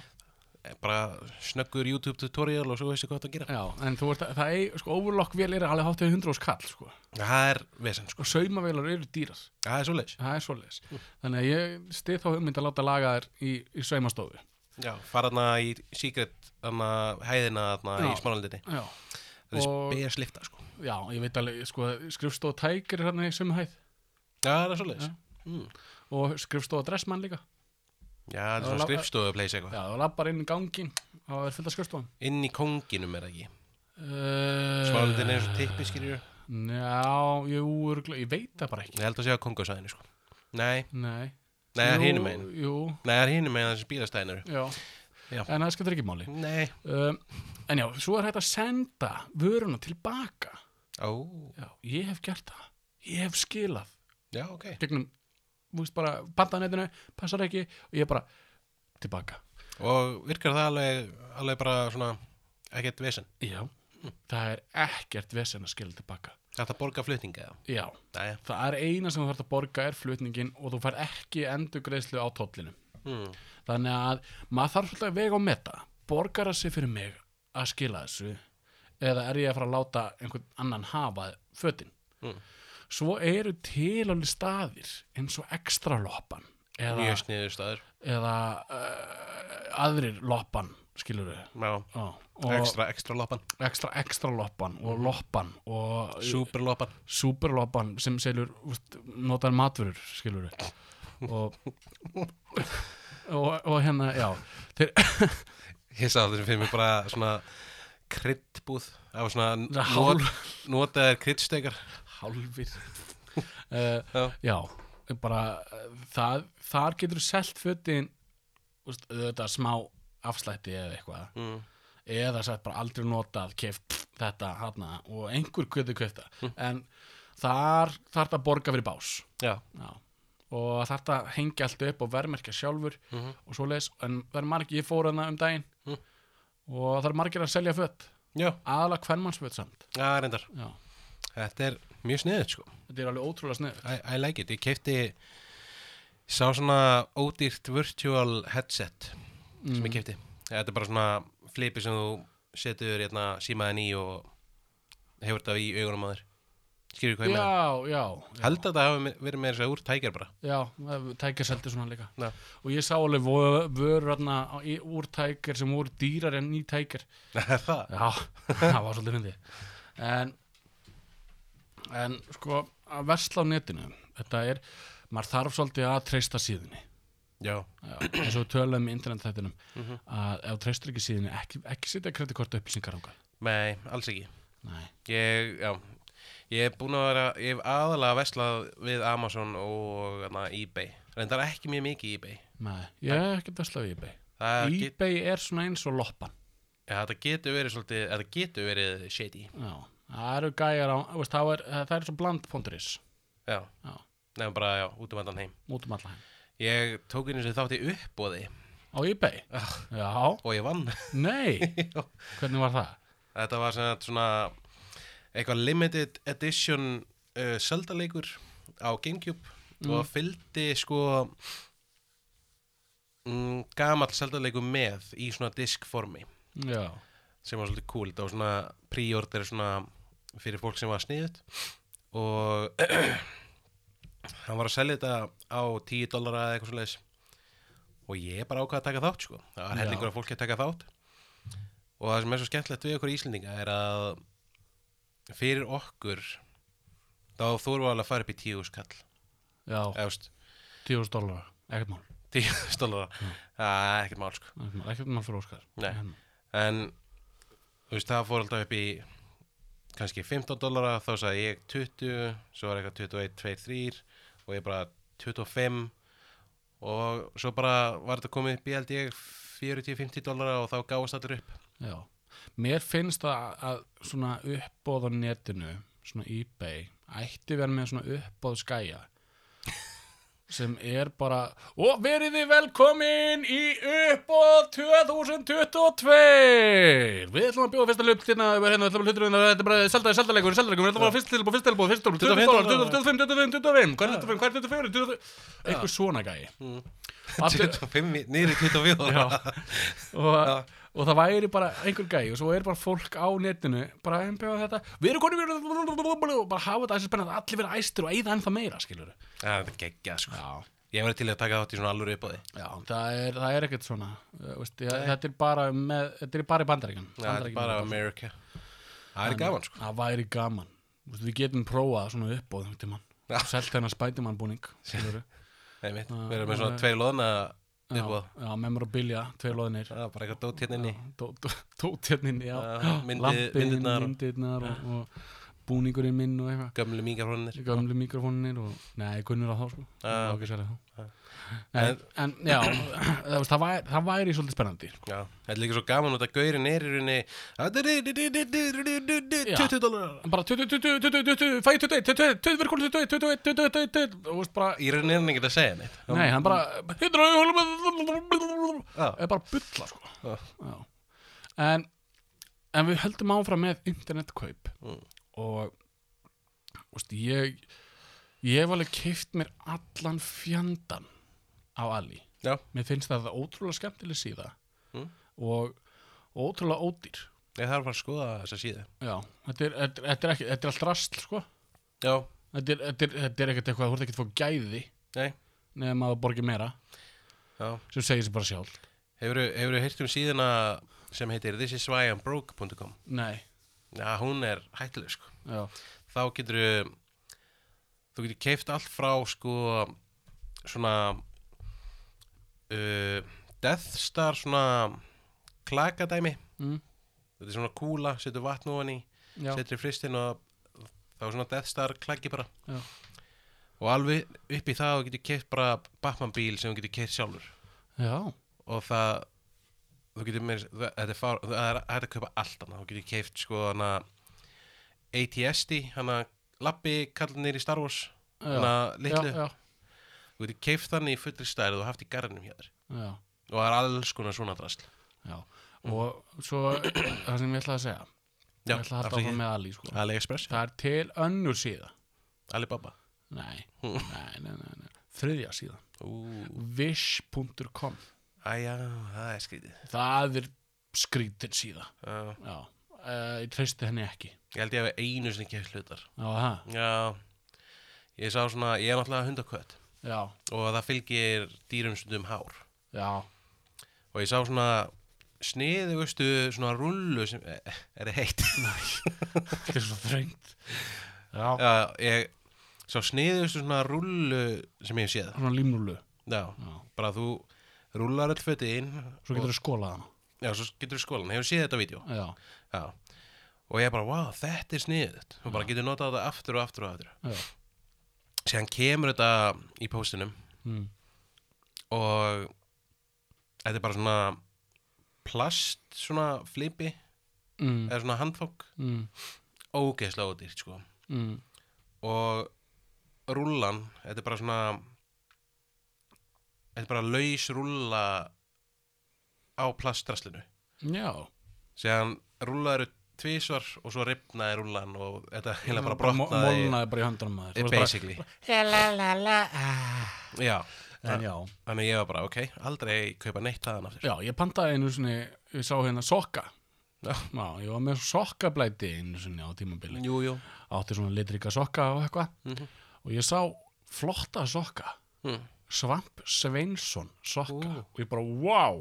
[SPEAKER 1] bara snöggur YouTube tutorial og svo veistu hvað það gera.
[SPEAKER 2] Já en þú ert, það er, sko, overlock vél er alveg háttið 100 og skall, sko.
[SPEAKER 1] Það er vesen sko,
[SPEAKER 2] og saumavélar eru dýrar.
[SPEAKER 1] Það er svoleiðis.
[SPEAKER 2] Það er svoleiðis. Þannig að ég stið þá hugmynd að láta laga þær í, í saumastofu.
[SPEAKER 1] Já, fara þarna í secret þarna hæðina þarna
[SPEAKER 2] Já.
[SPEAKER 1] í smálendinni
[SPEAKER 2] já,
[SPEAKER 1] Það er
[SPEAKER 2] Og-
[SPEAKER 1] spes lifta sko.
[SPEAKER 2] Já, ég veit alveg, sko skrifstofa tækir hérna í sumhæð
[SPEAKER 1] Já, það er svoleiðis. Mm.
[SPEAKER 2] og skrifstofa dressmann líka
[SPEAKER 1] Já, það er svona
[SPEAKER 2] la-
[SPEAKER 1] skrifstofu place eitthvað.
[SPEAKER 2] Já, og lappar inn í gangin og er fullt af skrifstofum.
[SPEAKER 1] Inn í konginum er það ekki?
[SPEAKER 2] Uh,
[SPEAKER 1] Smálendin er eins og tippi skilur
[SPEAKER 2] já, jú, örugglega- ég veit það bara ekki.
[SPEAKER 1] Ég held að segja kongosæðinu sko. Nei,
[SPEAKER 2] nei,
[SPEAKER 1] nei, það er
[SPEAKER 2] Jú,
[SPEAKER 1] hinum megin.
[SPEAKER 2] jú,
[SPEAKER 1] Nei, það er hinum megin þessi bílastæðin eru.
[SPEAKER 2] Já,
[SPEAKER 1] Já.
[SPEAKER 2] en það skiptir ekki máli.
[SPEAKER 1] Nei.
[SPEAKER 2] Um, en já, svo er hægt að senda vöruna tilbaka.
[SPEAKER 1] Ó,
[SPEAKER 2] já, ég hef gert það. Ég hef skilað.
[SPEAKER 1] Já, ok.
[SPEAKER 2] Gegnum, veist bara pantanetinu, passar ekki og ég bara tilbaka.
[SPEAKER 1] Og virkar það alveg, alveg bara svona ekkert vesen?
[SPEAKER 2] Já, það er ekkert vesen að skila tilbaka.
[SPEAKER 1] Þetta borga flutninga
[SPEAKER 2] já,
[SPEAKER 1] Nei,
[SPEAKER 2] það er eina sem þú þarf að borga er flutningin og þú fær ekki endurgreiðslu á tollinu.
[SPEAKER 1] Mm.
[SPEAKER 2] þannig að maður þarf svolítið að vega og meta. Borgar það sig fyrir mig að skila þessu eða er ég að fara að láta einhvern annan hafa fötin?
[SPEAKER 1] Mm.
[SPEAKER 2] Svo eru til alveg staðir eins og ekstra loppan
[SPEAKER 1] mjög sniður staður
[SPEAKER 2] eða uh, aðrir loppan skilur og
[SPEAKER 1] ekstra, ekstra lopan
[SPEAKER 2] ekstra, ekstra loppan og loppan og
[SPEAKER 1] Super lopan
[SPEAKER 2] superloppan sem selur notar matvörur skilur við og, og, og hérna já. Þeir,
[SPEAKER 1] Ég sá þessum fyrir mig bara svona kryddbúð. Á svona
[SPEAKER 2] Hálfir uh,
[SPEAKER 1] Já.
[SPEAKER 2] bara uh, það, þar getur selt fötin úst, auðvitað smá afslætti eða eitthvað
[SPEAKER 1] mm.
[SPEAKER 2] eða sætt bara aldrei notað keft þetta hana og einhver getur kefta en þar þarf það að borga fyrir bás
[SPEAKER 1] Já,
[SPEAKER 2] já. og þarf það að hengja allt upp og vermerkja sjálfur
[SPEAKER 1] Mhm.
[SPEAKER 2] og svo leis en það er margir, ég fór hana um daginn
[SPEAKER 1] Mm.
[SPEAKER 2] og það er margir að selja fött aðalega hvernmannsfött samt
[SPEAKER 1] já, reyndar
[SPEAKER 2] já.
[SPEAKER 1] Þetta er mjög sniðut sko.
[SPEAKER 2] Þetta er alveg ótrúlega snið
[SPEAKER 1] I, I like it, ég kefti sá svona ódýrt virtual headset sem ég kefti Þetta er bara svona flipi sem þú setur hérna símaðin í og hefur þetta í augunum á þér. Skilur hvað ég með
[SPEAKER 2] já, já, já.
[SPEAKER 1] Held að þetta hafi verið með þess að úr tækjar bara.
[SPEAKER 2] Já, tækir seldi svona líka.
[SPEAKER 1] Já.
[SPEAKER 2] og ég sá alveg vö- vörur í- úr tækir sem voru dýrar en ný tækir
[SPEAKER 1] Það?
[SPEAKER 2] Já, það var svolítið myndi en en sko að versla á netinu þetta er, maður þarf svolítið að treysta síðunni.
[SPEAKER 1] Já,
[SPEAKER 2] Já, eins og við töluðum í internet þættinum
[SPEAKER 1] Mhm.
[SPEAKER 2] að ef treystur ekki síðunni ekki, ekki setja kreditkort upplýsingar ánga
[SPEAKER 1] nei, alls ekki.
[SPEAKER 2] Nei,
[SPEAKER 1] Ég, hef búin að vera, ég hef aðalega veslað við Amazon og hana, eBay. Reyndar ekki mjög mikið eBay.
[SPEAKER 2] Nei, ég hef ekki veslað við eBay.
[SPEAKER 1] Það, get,
[SPEAKER 2] eBay er svona eins og loppan.
[SPEAKER 1] Ja, þetta getur verið verið shady.
[SPEAKER 2] Já, það eru gæjar á, veist, það er, það er svo bland.is
[SPEAKER 1] Já,
[SPEAKER 2] Já,
[SPEAKER 1] nefnum bara, já, út um allan heim.
[SPEAKER 2] Út um alla heim.
[SPEAKER 1] Ég tók einu sem þátti uppbóði
[SPEAKER 2] Á eBay?
[SPEAKER 1] Já.
[SPEAKER 2] Já,
[SPEAKER 1] og ég vann.
[SPEAKER 2] Nei, hvernig var það?
[SPEAKER 1] Þetta var svona, eitthvað limited edition uh, Zelda-leikur á Gamecube og fylgdi sko mm, gamall seldaleiku með í svona diskformi.
[SPEAKER 2] Já,
[SPEAKER 1] sem var svolítið cool, þetta var svona pre-order svona fyrir fólk sem var sniðut og hann var að selja þetta á 10 dollara eða eitthvað svoleiðis. Og ég bara ákvað að taka þátt sko. Það var hellingur af fólki að taka þátt. Og það sem er svo skemmtilegt við okkur Íslendinga er að fyrir okkur þá þórum við alveg að fara upp í 10 skall
[SPEAKER 2] já, tíðust dólar, ekkert mál.
[SPEAKER 1] 10 dollara. Það er ekkert mál sko.
[SPEAKER 2] Ekkert mál, fyrir Óskar.
[SPEAKER 1] En þú veist það fór alltaf upp í kannski 15 dollara þá sagði ég 20 svo var eitthvað 21, 2, 3 og ég bara 25 og svo bara var þetta komið upp í held ég 40-50 dollara og þá gáðast allir upp.
[SPEAKER 2] Já, mér finnst það að svona uppbóð á netinu, svona eBay, ætti vera með svona uppbóð skæja sem er bara og verið þið velkomin í uppbóð 2022 við ætlum að bjóða fyrsta hlutina hérna, við ætlum að hlutina, þetta er bara seldaði, seldaleikur, seldaleikur. Við ætlum að fara fyrst tilbúð, fyrst tilbúð, fyrst tilbúð 25 dólar, 25, 25, 25, hvað er 25, hvað er 24 25, eitthvað svona gæi. Allir-
[SPEAKER 1] 25 niður í 24
[SPEAKER 2] Já. og, og það væri bara einhver gæi og svo er bara fólk á netinu bara einbjöða þetta. Við erum konið og bara hafa þetta þessi spennandi að allir vera æstir og eigða ennþá meira skilur
[SPEAKER 1] það er geggja sko.
[SPEAKER 2] Já,
[SPEAKER 1] ég var til að taka þátt í svona alvöru uppáði
[SPEAKER 2] já það, er, það er ekkert svona veist, ég, þetta er bara með, þetta er bara í bandaríkan
[SPEAKER 1] það er bara America það er gaman sko.
[SPEAKER 2] það væri gaman. Vist, við getum prófað svona
[SPEAKER 1] Já.
[SPEAKER 2] ja. selt þennan spætumann búning
[SPEAKER 1] við erum með svona tveir loðna
[SPEAKER 2] já, já, memorabilia, tveir loðinir
[SPEAKER 1] er bara eitthvað dót hérna inni.
[SPEAKER 2] Tótjarnin, já,
[SPEAKER 1] Já, myndirnar.
[SPEAKER 2] myndirnar og búningurinn minn og eitthvað
[SPEAKER 1] gömlu mikrofónir
[SPEAKER 2] gamlu mikrofónir og, nei, kunnur á þá sko. Það það.
[SPEAKER 1] Já.
[SPEAKER 2] en, en já, það, það, væri, það væri svolítið spennandi sko.
[SPEAKER 1] Já, þetta er líka svo gaman að gaurin er í rauninni
[SPEAKER 2] Já.
[SPEAKER 1] 20 dólar
[SPEAKER 2] bara 20, 20, 20, 20, fæ 21 20, 20, verður konið 21, 21, 21, 21 og veist bara,
[SPEAKER 1] Í rauninni er hann ekki að segja neitt
[SPEAKER 2] nei, hann bara
[SPEAKER 1] Já.
[SPEAKER 2] er bara bulla sko en en við höldum áfram með internetkaup
[SPEAKER 1] Mm.
[SPEAKER 2] Og veist, ég ég hef alveg keift mér allan fjandan á Ali.
[SPEAKER 1] Já,
[SPEAKER 2] mér finnst það ótrúlega skemmtileg síða
[SPEAKER 1] Mm.
[SPEAKER 2] og ótrúlega ódýr.
[SPEAKER 1] Ég þarf að fara að skoða þessa síðu.
[SPEAKER 2] Já, þetta er, þetta, er- þetta er ekki þetta er allt rastl sko.
[SPEAKER 1] Já,
[SPEAKER 2] þetta er, er, er ekkert eitthvað, þú ert ekkert að fá gæði
[SPEAKER 1] nei,
[SPEAKER 2] nefnum að borgi meira.
[SPEAKER 1] Já.
[SPEAKER 2] Sem segir sér bara sjálf
[SPEAKER 1] Hefurðu hefurðu heyrt um síðuna sem heitir thisiswhyimbroke.com
[SPEAKER 2] nei,
[SPEAKER 1] Já, hún er hættuleg sko. Þá getur þú getur keift allt frá sko svona uh, Death Star svona klakadæmi.
[SPEAKER 2] Mm,
[SPEAKER 1] Þetta er svona kúla, setur vatn ofan í setur í fristinn og þá er svona Death Star klaki bara.
[SPEAKER 2] Já,
[SPEAKER 1] og alveg upp í það þú getur keift bara Batman bíl sem þú getur keift sjálfur.
[SPEAKER 2] Já,
[SPEAKER 1] og það þú getur það, þetta er, fár, það er hægt að kaupa allt hana, þú getur keift sko hana ATSD, hana lappi kallinir í Star Wars hana litlu, þú getur keift þannig í fullri stærð og haft í garðinum hjá þér.
[SPEAKER 2] Já,
[SPEAKER 1] og það er alls konar svona drasl.
[SPEAKER 2] Já. Og svo það sem ég ætla að segja
[SPEAKER 1] Já,
[SPEAKER 2] ég ætla að halda áfram með Ali sko. Það er til önnur síða.
[SPEAKER 1] Alibaba.
[SPEAKER 2] Nei, nei, nei, nei, nei. þriðja síða. Wish.com
[SPEAKER 1] æja, það er skrítið.
[SPEAKER 2] Það er skrítin síða.
[SPEAKER 1] Já,
[SPEAKER 2] já, uh, ég treysti henni ekki.
[SPEAKER 1] Ég held ég að við einu sinni keift hlutar.
[SPEAKER 2] Já, það,
[SPEAKER 1] Já, ég sá svona, ég er náttúrulega hundakött.
[SPEAKER 2] Já,
[SPEAKER 1] og það fylgir dýrum stundum hár.
[SPEAKER 2] Já.
[SPEAKER 1] Og ég sá svona sniðu, veistu, svona rullu sem eh, er það heitt?
[SPEAKER 2] Þetta er svo þröngt. Já,
[SPEAKER 1] Já, ég sá sniðu, veistu, svona rullu sem ég hef séð.
[SPEAKER 2] Svona límnúlu
[SPEAKER 1] Já,
[SPEAKER 2] já.
[SPEAKER 1] bara þú rullar öll föti inn
[SPEAKER 2] svo getur þú skólað hana.
[SPEAKER 1] Já, svo getur þú skólan, hefur séð þetta vídeo?
[SPEAKER 2] Já,
[SPEAKER 1] Já, og ég bara, wow, þetta er sniðut og bara getur notað þetta aftur og aftur og aftur.
[SPEAKER 2] Já,
[SPEAKER 1] Síðan kemur þetta í póstinum.
[SPEAKER 2] Mm.
[SPEAKER 1] og þetta er bara svona plast svona flipi
[SPEAKER 2] Mm.
[SPEAKER 1] eða svona handfók
[SPEAKER 2] Mm.
[SPEAKER 1] ógeðslega ódýrt sko.
[SPEAKER 2] Mm.
[SPEAKER 1] og rúllan þetta er bara svona þetta er bara laus rúlla á plastdraslinu
[SPEAKER 2] já
[SPEAKER 1] séðan rúlla eru tvísvar og svo ripnaði rúllan og þetta heila bara brotnaði
[SPEAKER 2] Mólnaði bara í höndunum maður
[SPEAKER 1] basically
[SPEAKER 2] La la la la ah.
[SPEAKER 1] já,
[SPEAKER 2] En já,
[SPEAKER 1] Þannig ég var bara, ok, aldrei kaupa neitt þaðan aftur
[SPEAKER 2] já, ég pantaði einu sinni, ég sá hérna sokka.
[SPEAKER 1] Já.
[SPEAKER 2] Já, ég var með sokkablæti einu sinni á tímabili.
[SPEAKER 1] Jú, jú
[SPEAKER 2] Átti svona litrika sokka og eitthvað.
[SPEAKER 1] Mhm.
[SPEAKER 2] Og ég sá flotta sokka.
[SPEAKER 1] mm.
[SPEAKER 2] Svamp Sveinsson sokka.
[SPEAKER 1] Ú.
[SPEAKER 2] Og ég bara, wow!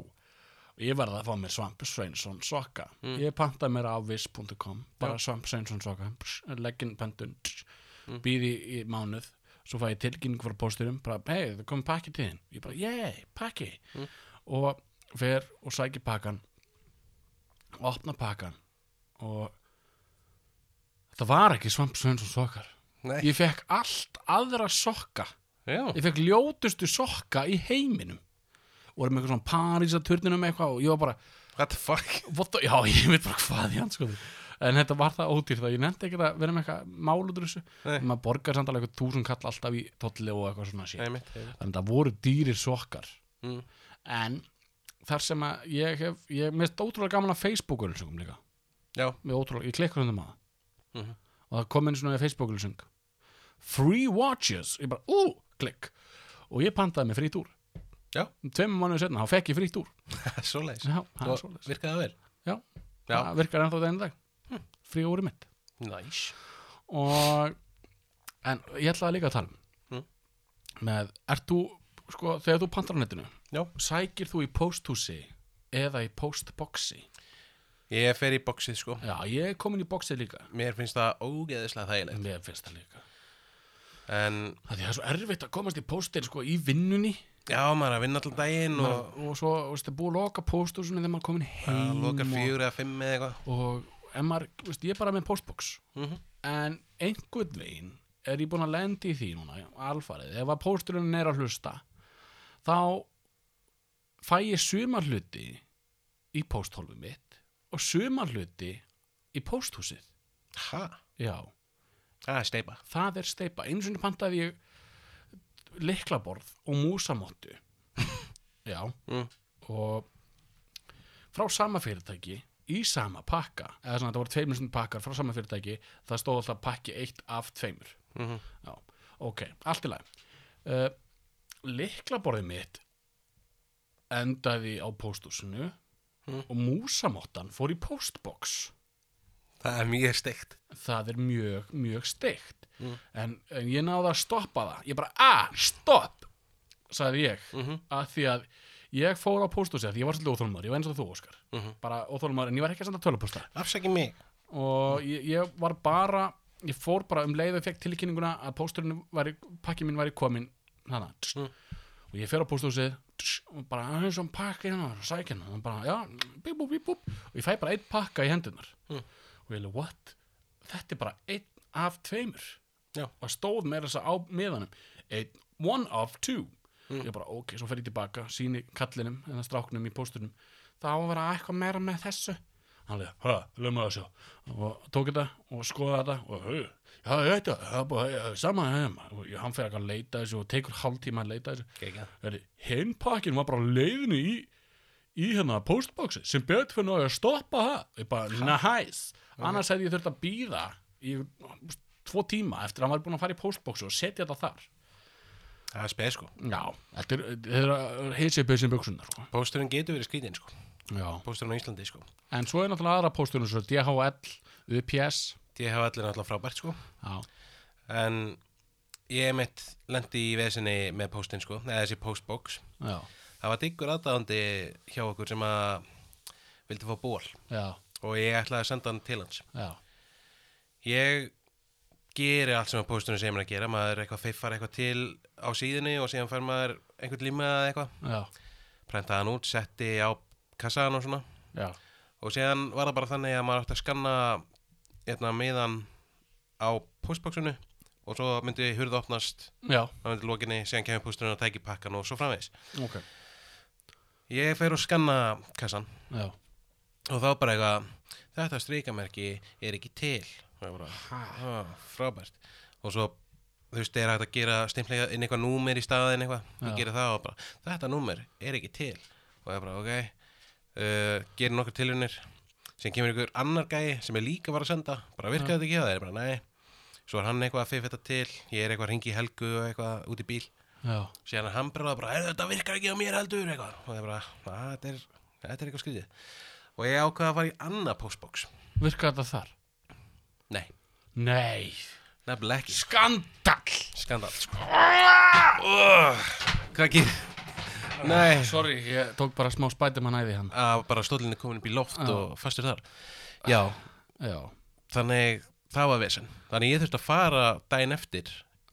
[SPEAKER 2] Og ég verði að fá mér Svamp Sveinsson sokka. Ég pantaði mér á viss.com, bara Svamp Sveinsson sokka, legginn pöntun, býði í mánuð. Svo fæ ég tilkynning frá pósturum, bara, hei, það kom pakki til þinn. Ég bara, yey, pakki. Og fer og sækir pakkan, opna pakkan og það var ekki Svamp Sveinsson sokkar.
[SPEAKER 1] Nei,
[SPEAKER 2] Ég fekk allt aðra sokka.
[SPEAKER 1] Já
[SPEAKER 2] Ég fekk ljótustu sokka í heiminum. Og erum eitthvað svona Parísaturninum eitthvað og ég var bara,
[SPEAKER 1] What the fuck
[SPEAKER 2] what the, já, ég veit bara hvað í hans sko. En þetta var það ódýrt að ég nefndi ekki að vera með eitthvað mál út úr þessu. Maður borgar samt alveg eitthvað túsund kall alltaf í tolli og eitthvað svona sér. Þannig að það voru dýrir sokkar.
[SPEAKER 1] Mm.
[SPEAKER 2] En þar sem að ég hef, ég mest ótrúlega gaman að Facebook-ölsöngum líka.
[SPEAKER 1] Já,
[SPEAKER 2] ég klikkar hundum að það.
[SPEAKER 1] Mhm.
[SPEAKER 2] Og það kom inn svona Facebook-ölsöng. Free watches. Ég bara, ú, klikk. Og ég pantaði mig frítúr.
[SPEAKER 1] já,
[SPEAKER 2] Tveim mánuðu setna, þá fekk ég frítúr. er
[SPEAKER 1] Og
[SPEAKER 2] svoleiðis.
[SPEAKER 1] virkaði það vel
[SPEAKER 2] Já,
[SPEAKER 1] Já.
[SPEAKER 2] það virkar ennþá þetta einu dag. Frí úr mitt.
[SPEAKER 1] Næs
[SPEAKER 2] Og, en ég ætlaði líka að tala um.
[SPEAKER 1] Mm.
[SPEAKER 2] Með, ert þú, sko, þegar þú pantar á netinu,
[SPEAKER 1] Já,
[SPEAKER 2] sækir þú í posthúsi eða í postboxi?
[SPEAKER 1] ég fer í boxið sko
[SPEAKER 2] Já, ég er komin í boxið líka.
[SPEAKER 1] Mér finnst það ógeðislega þægilegt
[SPEAKER 2] Mér finnst það líka.
[SPEAKER 1] En
[SPEAKER 2] Það er svo erfitt að komast í postin, sko, í vinnunni.
[SPEAKER 1] já, maður er að vinna allan daginn og
[SPEAKER 2] Og, svo, veist, er búið að loka posthúsinu þegar maður er komin heim.
[SPEAKER 1] að loka fjögur eða fimm eða eitthvað
[SPEAKER 2] og ef maður, veist, ég er bara með postbox
[SPEAKER 1] Mhm.
[SPEAKER 2] en einhvern veginn er ég búin að lendi í því núna alfarið, ef að pósturinn er að hlusta þá fæ ég sumar hluti í pósthólfið mitt og sumar hluti í pósthúsið
[SPEAKER 1] Ha,
[SPEAKER 2] já,
[SPEAKER 1] það er steipa
[SPEAKER 2] það er steipa einu sinni pantaði ég liklaborð og músamottu. Já.
[SPEAKER 1] Mm.
[SPEAKER 2] og frá sama fyrirtæki í sama pakka eða svona þetta voru tveimur svona pakkar frá sama fyrirtæki það stóð alltaf pakki eitt af tveimur.
[SPEAKER 1] Mm
[SPEAKER 2] já, ok, allt í lagi. Uh, liklaborðið mitt endaði á pósthúsinu
[SPEAKER 1] Mm.
[SPEAKER 2] og músamottan fór í postbox
[SPEAKER 1] Það er mjög steikt.
[SPEAKER 2] Það er mjög, mjög steikt.
[SPEAKER 1] Mm.
[SPEAKER 2] en, en ég náði að stoppa það. Ég bara, að, stopp sagði ég,
[SPEAKER 1] Mhm.
[SPEAKER 2] að því að ég fór á pósthúsið, því ég var svolítið óþólmar ég var eins og þú, Óskar,
[SPEAKER 1] Mhm.
[SPEAKER 2] bara óþólmar en ég var ekki að senda tölupósta
[SPEAKER 1] Afsaki mig.
[SPEAKER 2] Og ég, ég var bara ég fór bara um leið og fekk tilkynninguna að pósturinn væri, pakki minn væri komin þannig, tss,
[SPEAKER 1] Mm.
[SPEAKER 2] og ég fer á pósthúsið tss, og bara, aðeins um pakki hérna sækja hérna, og bara, já, bíp, bíp og ég fæ bara einn pakka í hendunar
[SPEAKER 1] Mm.
[SPEAKER 2] Og ég leið, what? þetta er bara einn af tveimur.
[SPEAKER 1] Já.
[SPEAKER 2] og það stóð meira þess að á miðanum. Einn, one of two.
[SPEAKER 1] Mm.
[SPEAKER 2] ég bara, ok, svo fer ég tilbaka síni kallinum, eða stráknum í póstunum það á að vera eitthvað meira með þessu. Hann leið, hæ, lögum að sjá. Og tók þetta og skoða þetta og hau, já, ég veit það, það er bara ja, sama heima og hann eitthvað að leita þessu og tekur hálftíma að leita þessu. Hinn pakkin var bara leiðinu í í hérna postboxi sem betur fyrir náðu að stoppa það. Ég bara, nice annars hefði ég þurft að býða í tvo tíma eftir að hann var búin að fara í postboxi og setja þetta þar.
[SPEAKER 1] Það er speð sko.
[SPEAKER 2] Já, þetta er, er heilsið bjöðsinn bjöksunar sko.
[SPEAKER 1] Pósturinn getur verið skrítinn sko.
[SPEAKER 2] Já.
[SPEAKER 1] Pósturinn á Íslandi sko.
[SPEAKER 2] En svo er náttúrulega aðra póstunum svo DHL, UPS
[SPEAKER 1] hef allir náttúrulega frábært sko.
[SPEAKER 2] Já,
[SPEAKER 1] En ég mitt lendi í vesinni með póstinn sko. Eða þessi postbox.
[SPEAKER 2] Já,
[SPEAKER 1] Það var diggur aðdáðandi hjá okkur sem að vildi fá ból
[SPEAKER 2] já,
[SPEAKER 1] og ég ætlaði að senda hann til hans.
[SPEAKER 2] Já.
[SPEAKER 1] Ég geri allt sem að pósturinn segir mér að gera. Maður eitthvað fiffar eitthvað til á síðunni og síðan fær maður einhvern líma eða eitthvað. Prentaði hann út, setti á kassan og svona.
[SPEAKER 2] Já,
[SPEAKER 1] og síðan var það bara þannig að maður átti að skanna hérna miðan á postboxinu og svo myndi hurðu opnast. Á myndi lokinni, síðan kemur pósturinn og tæki pakkan og svo framvegis.
[SPEAKER 2] ok
[SPEAKER 1] Ég fer og skanna kassan
[SPEAKER 2] já,
[SPEAKER 1] og þá bara eitthvað þetta strikamerki er ekki til. Ég bara, ah, frábært. Og svo, þú veist, er hægt að gera stimplega inn eitthvað númer í staðin eitthvað. Ég gerir það og bara, þetta númer er ekki til. Og ég bara, ok. Uh, gerir nokkur tilunir sem kemur ykkur annar gæi sem er líka var að senda. Bara virkaði þetta ekki á þeir, bara nei. Svo er hann eitthvað að fiff þetta til. Ég er eitthvað að ringi Helgu og eitthvað út í bíl síðan er hann bara, bara "Heyrðu, þetta virkar ekki á mér heldur eitthvað. Og það er bara, "Ah, þetta er, er eitthvað skrítið. Og ég ákvaða að fara í annað postbox.
[SPEAKER 2] Virkar þetta þar?
[SPEAKER 1] nei,
[SPEAKER 2] Nei,
[SPEAKER 1] nefnilega ekki.
[SPEAKER 2] Skandall!
[SPEAKER 1] Skandal sko. hvað gerir nei,
[SPEAKER 2] Sorry, ég tók bara smá spætumann æði hann.
[SPEAKER 1] Að bara stólinni komin upp í loft
[SPEAKER 2] Já.
[SPEAKER 1] og fastur þar. Já,
[SPEAKER 2] Já,
[SPEAKER 1] þannig það var vesen. Þannig ég þurfti að fara daginn eftir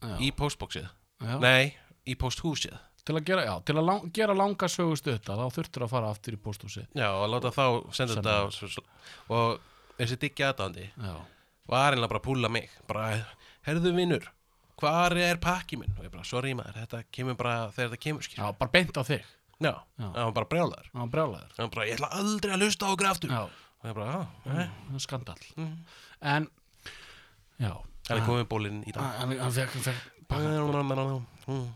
[SPEAKER 2] já,
[SPEAKER 1] í postboxið.
[SPEAKER 2] Já.
[SPEAKER 1] nei, í posthúsið
[SPEAKER 2] Til að gera, já, til að lang, gera langa sögust þetta þá þurftur að fara aftur í pósthúsi
[SPEAKER 1] já, og láta þá senda þetta og, og þessi diggi aðdáðandi var einlega bara að púla mig bara, herðu vinnur hvar er pakki minn? Og ég bara, sorry maður, þetta kemur bara þegar þetta kemur skil
[SPEAKER 2] já, bara beint á þig.
[SPEAKER 1] Já, það var bara brjálaður.
[SPEAKER 2] Það var brjálæður
[SPEAKER 1] það var bara, ég ætla aldrei að hlusta á okkur aftur.
[SPEAKER 2] Já,
[SPEAKER 1] og ég bara, já, nei
[SPEAKER 2] það er skandall.
[SPEAKER 1] Mm.
[SPEAKER 2] En, já.
[SPEAKER 1] Það er komið bólinn í dag.
[SPEAKER 2] Hann hann fekk, hann fekk
[SPEAKER 1] Mm.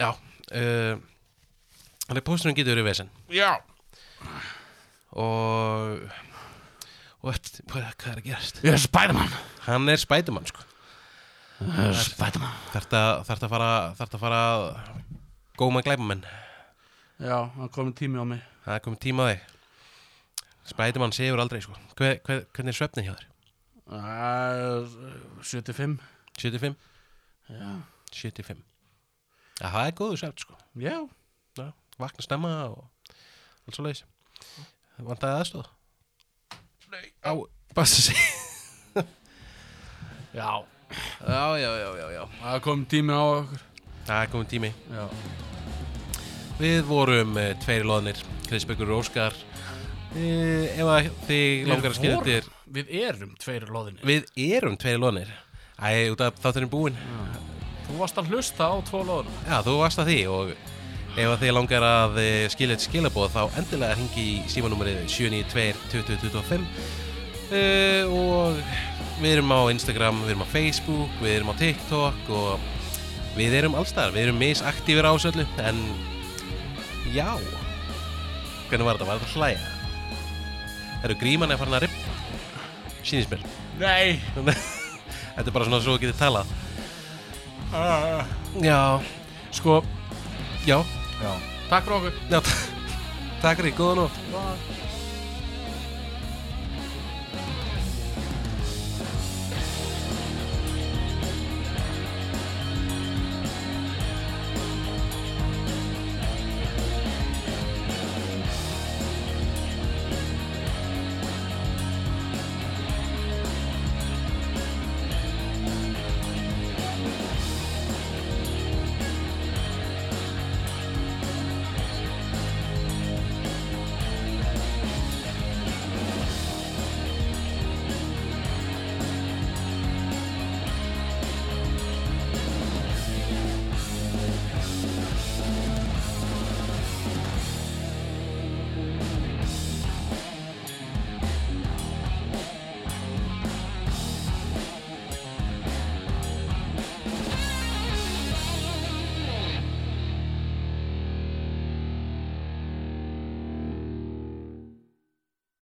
[SPEAKER 1] Já uh, þannig pósturinn getur verið vesen.
[SPEAKER 2] Já.
[SPEAKER 1] Og og eftir, hvað hvað er að gerast?
[SPEAKER 2] Ég er Spiderman.
[SPEAKER 1] Hann er spætumann sko.
[SPEAKER 2] Ég er Spiderman.
[SPEAKER 1] Þarf að fara þarf að fara að góma glæpamenn.
[SPEAKER 2] Já, það komið tími á mig.
[SPEAKER 1] Það komið tíma á þig. Spætumann sefur aldrei sko. Hver, hver, hvernig er svefnið hjá þér?
[SPEAKER 2] Uh, 75
[SPEAKER 1] 75?
[SPEAKER 2] Já,
[SPEAKER 1] 75 ja, það er góðu svefn sko.
[SPEAKER 2] Já.
[SPEAKER 1] Já, vakna stemma og alls og leiðis vantaði aðstóð
[SPEAKER 2] Nei.
[SPEAKER 1] á, basta sig
[SPEAKER 2] Já,
[SPEAKER 1] já, já, já, já, já.
[SPEAKER 2] Það komið tími á okkur.
[SPEAKER 1] Það komið tími.
[SPEAKER 2] Já,
[SPEAKER 1] við vorum uh, tveiri loðnir Krisbjörgur og Óskar. Uh, ef þig langar að skilja þér
[SPEAKER 2] Við erum tveir loðinni
[SPEAKER 1] við erum tveiri loðnir æ, út af þátturinn búinn
[SPEAKER 2] Þú varst að hlusta á tvo loðina
[SPEAKER 1] Já, þú varst að því og ef þið langar að eh, skilja eitt skilabóð þá endilega hringi í símanúmerið 792-2025 uh, og við erum á Instagram, við erum á Facebook, við erum á TikTok og við erum allstaðar, við erum misaktífur á þessu öllu en já, hvernig var þetta? Var þetta að hlæja? Eru gríman að fara að rippa? Sýnist mér.
[SPEAKER 2] Nei
[SPEAKER 1] þetta er bara svona svo að getið talað. Já,
[SPEAKER 2] Sko,
[SPEAKER 1] já,
[SPEAKER 2] já. Takk fyrir okkur.
[SPEAKER 1] Takk fyrir, góða nótt.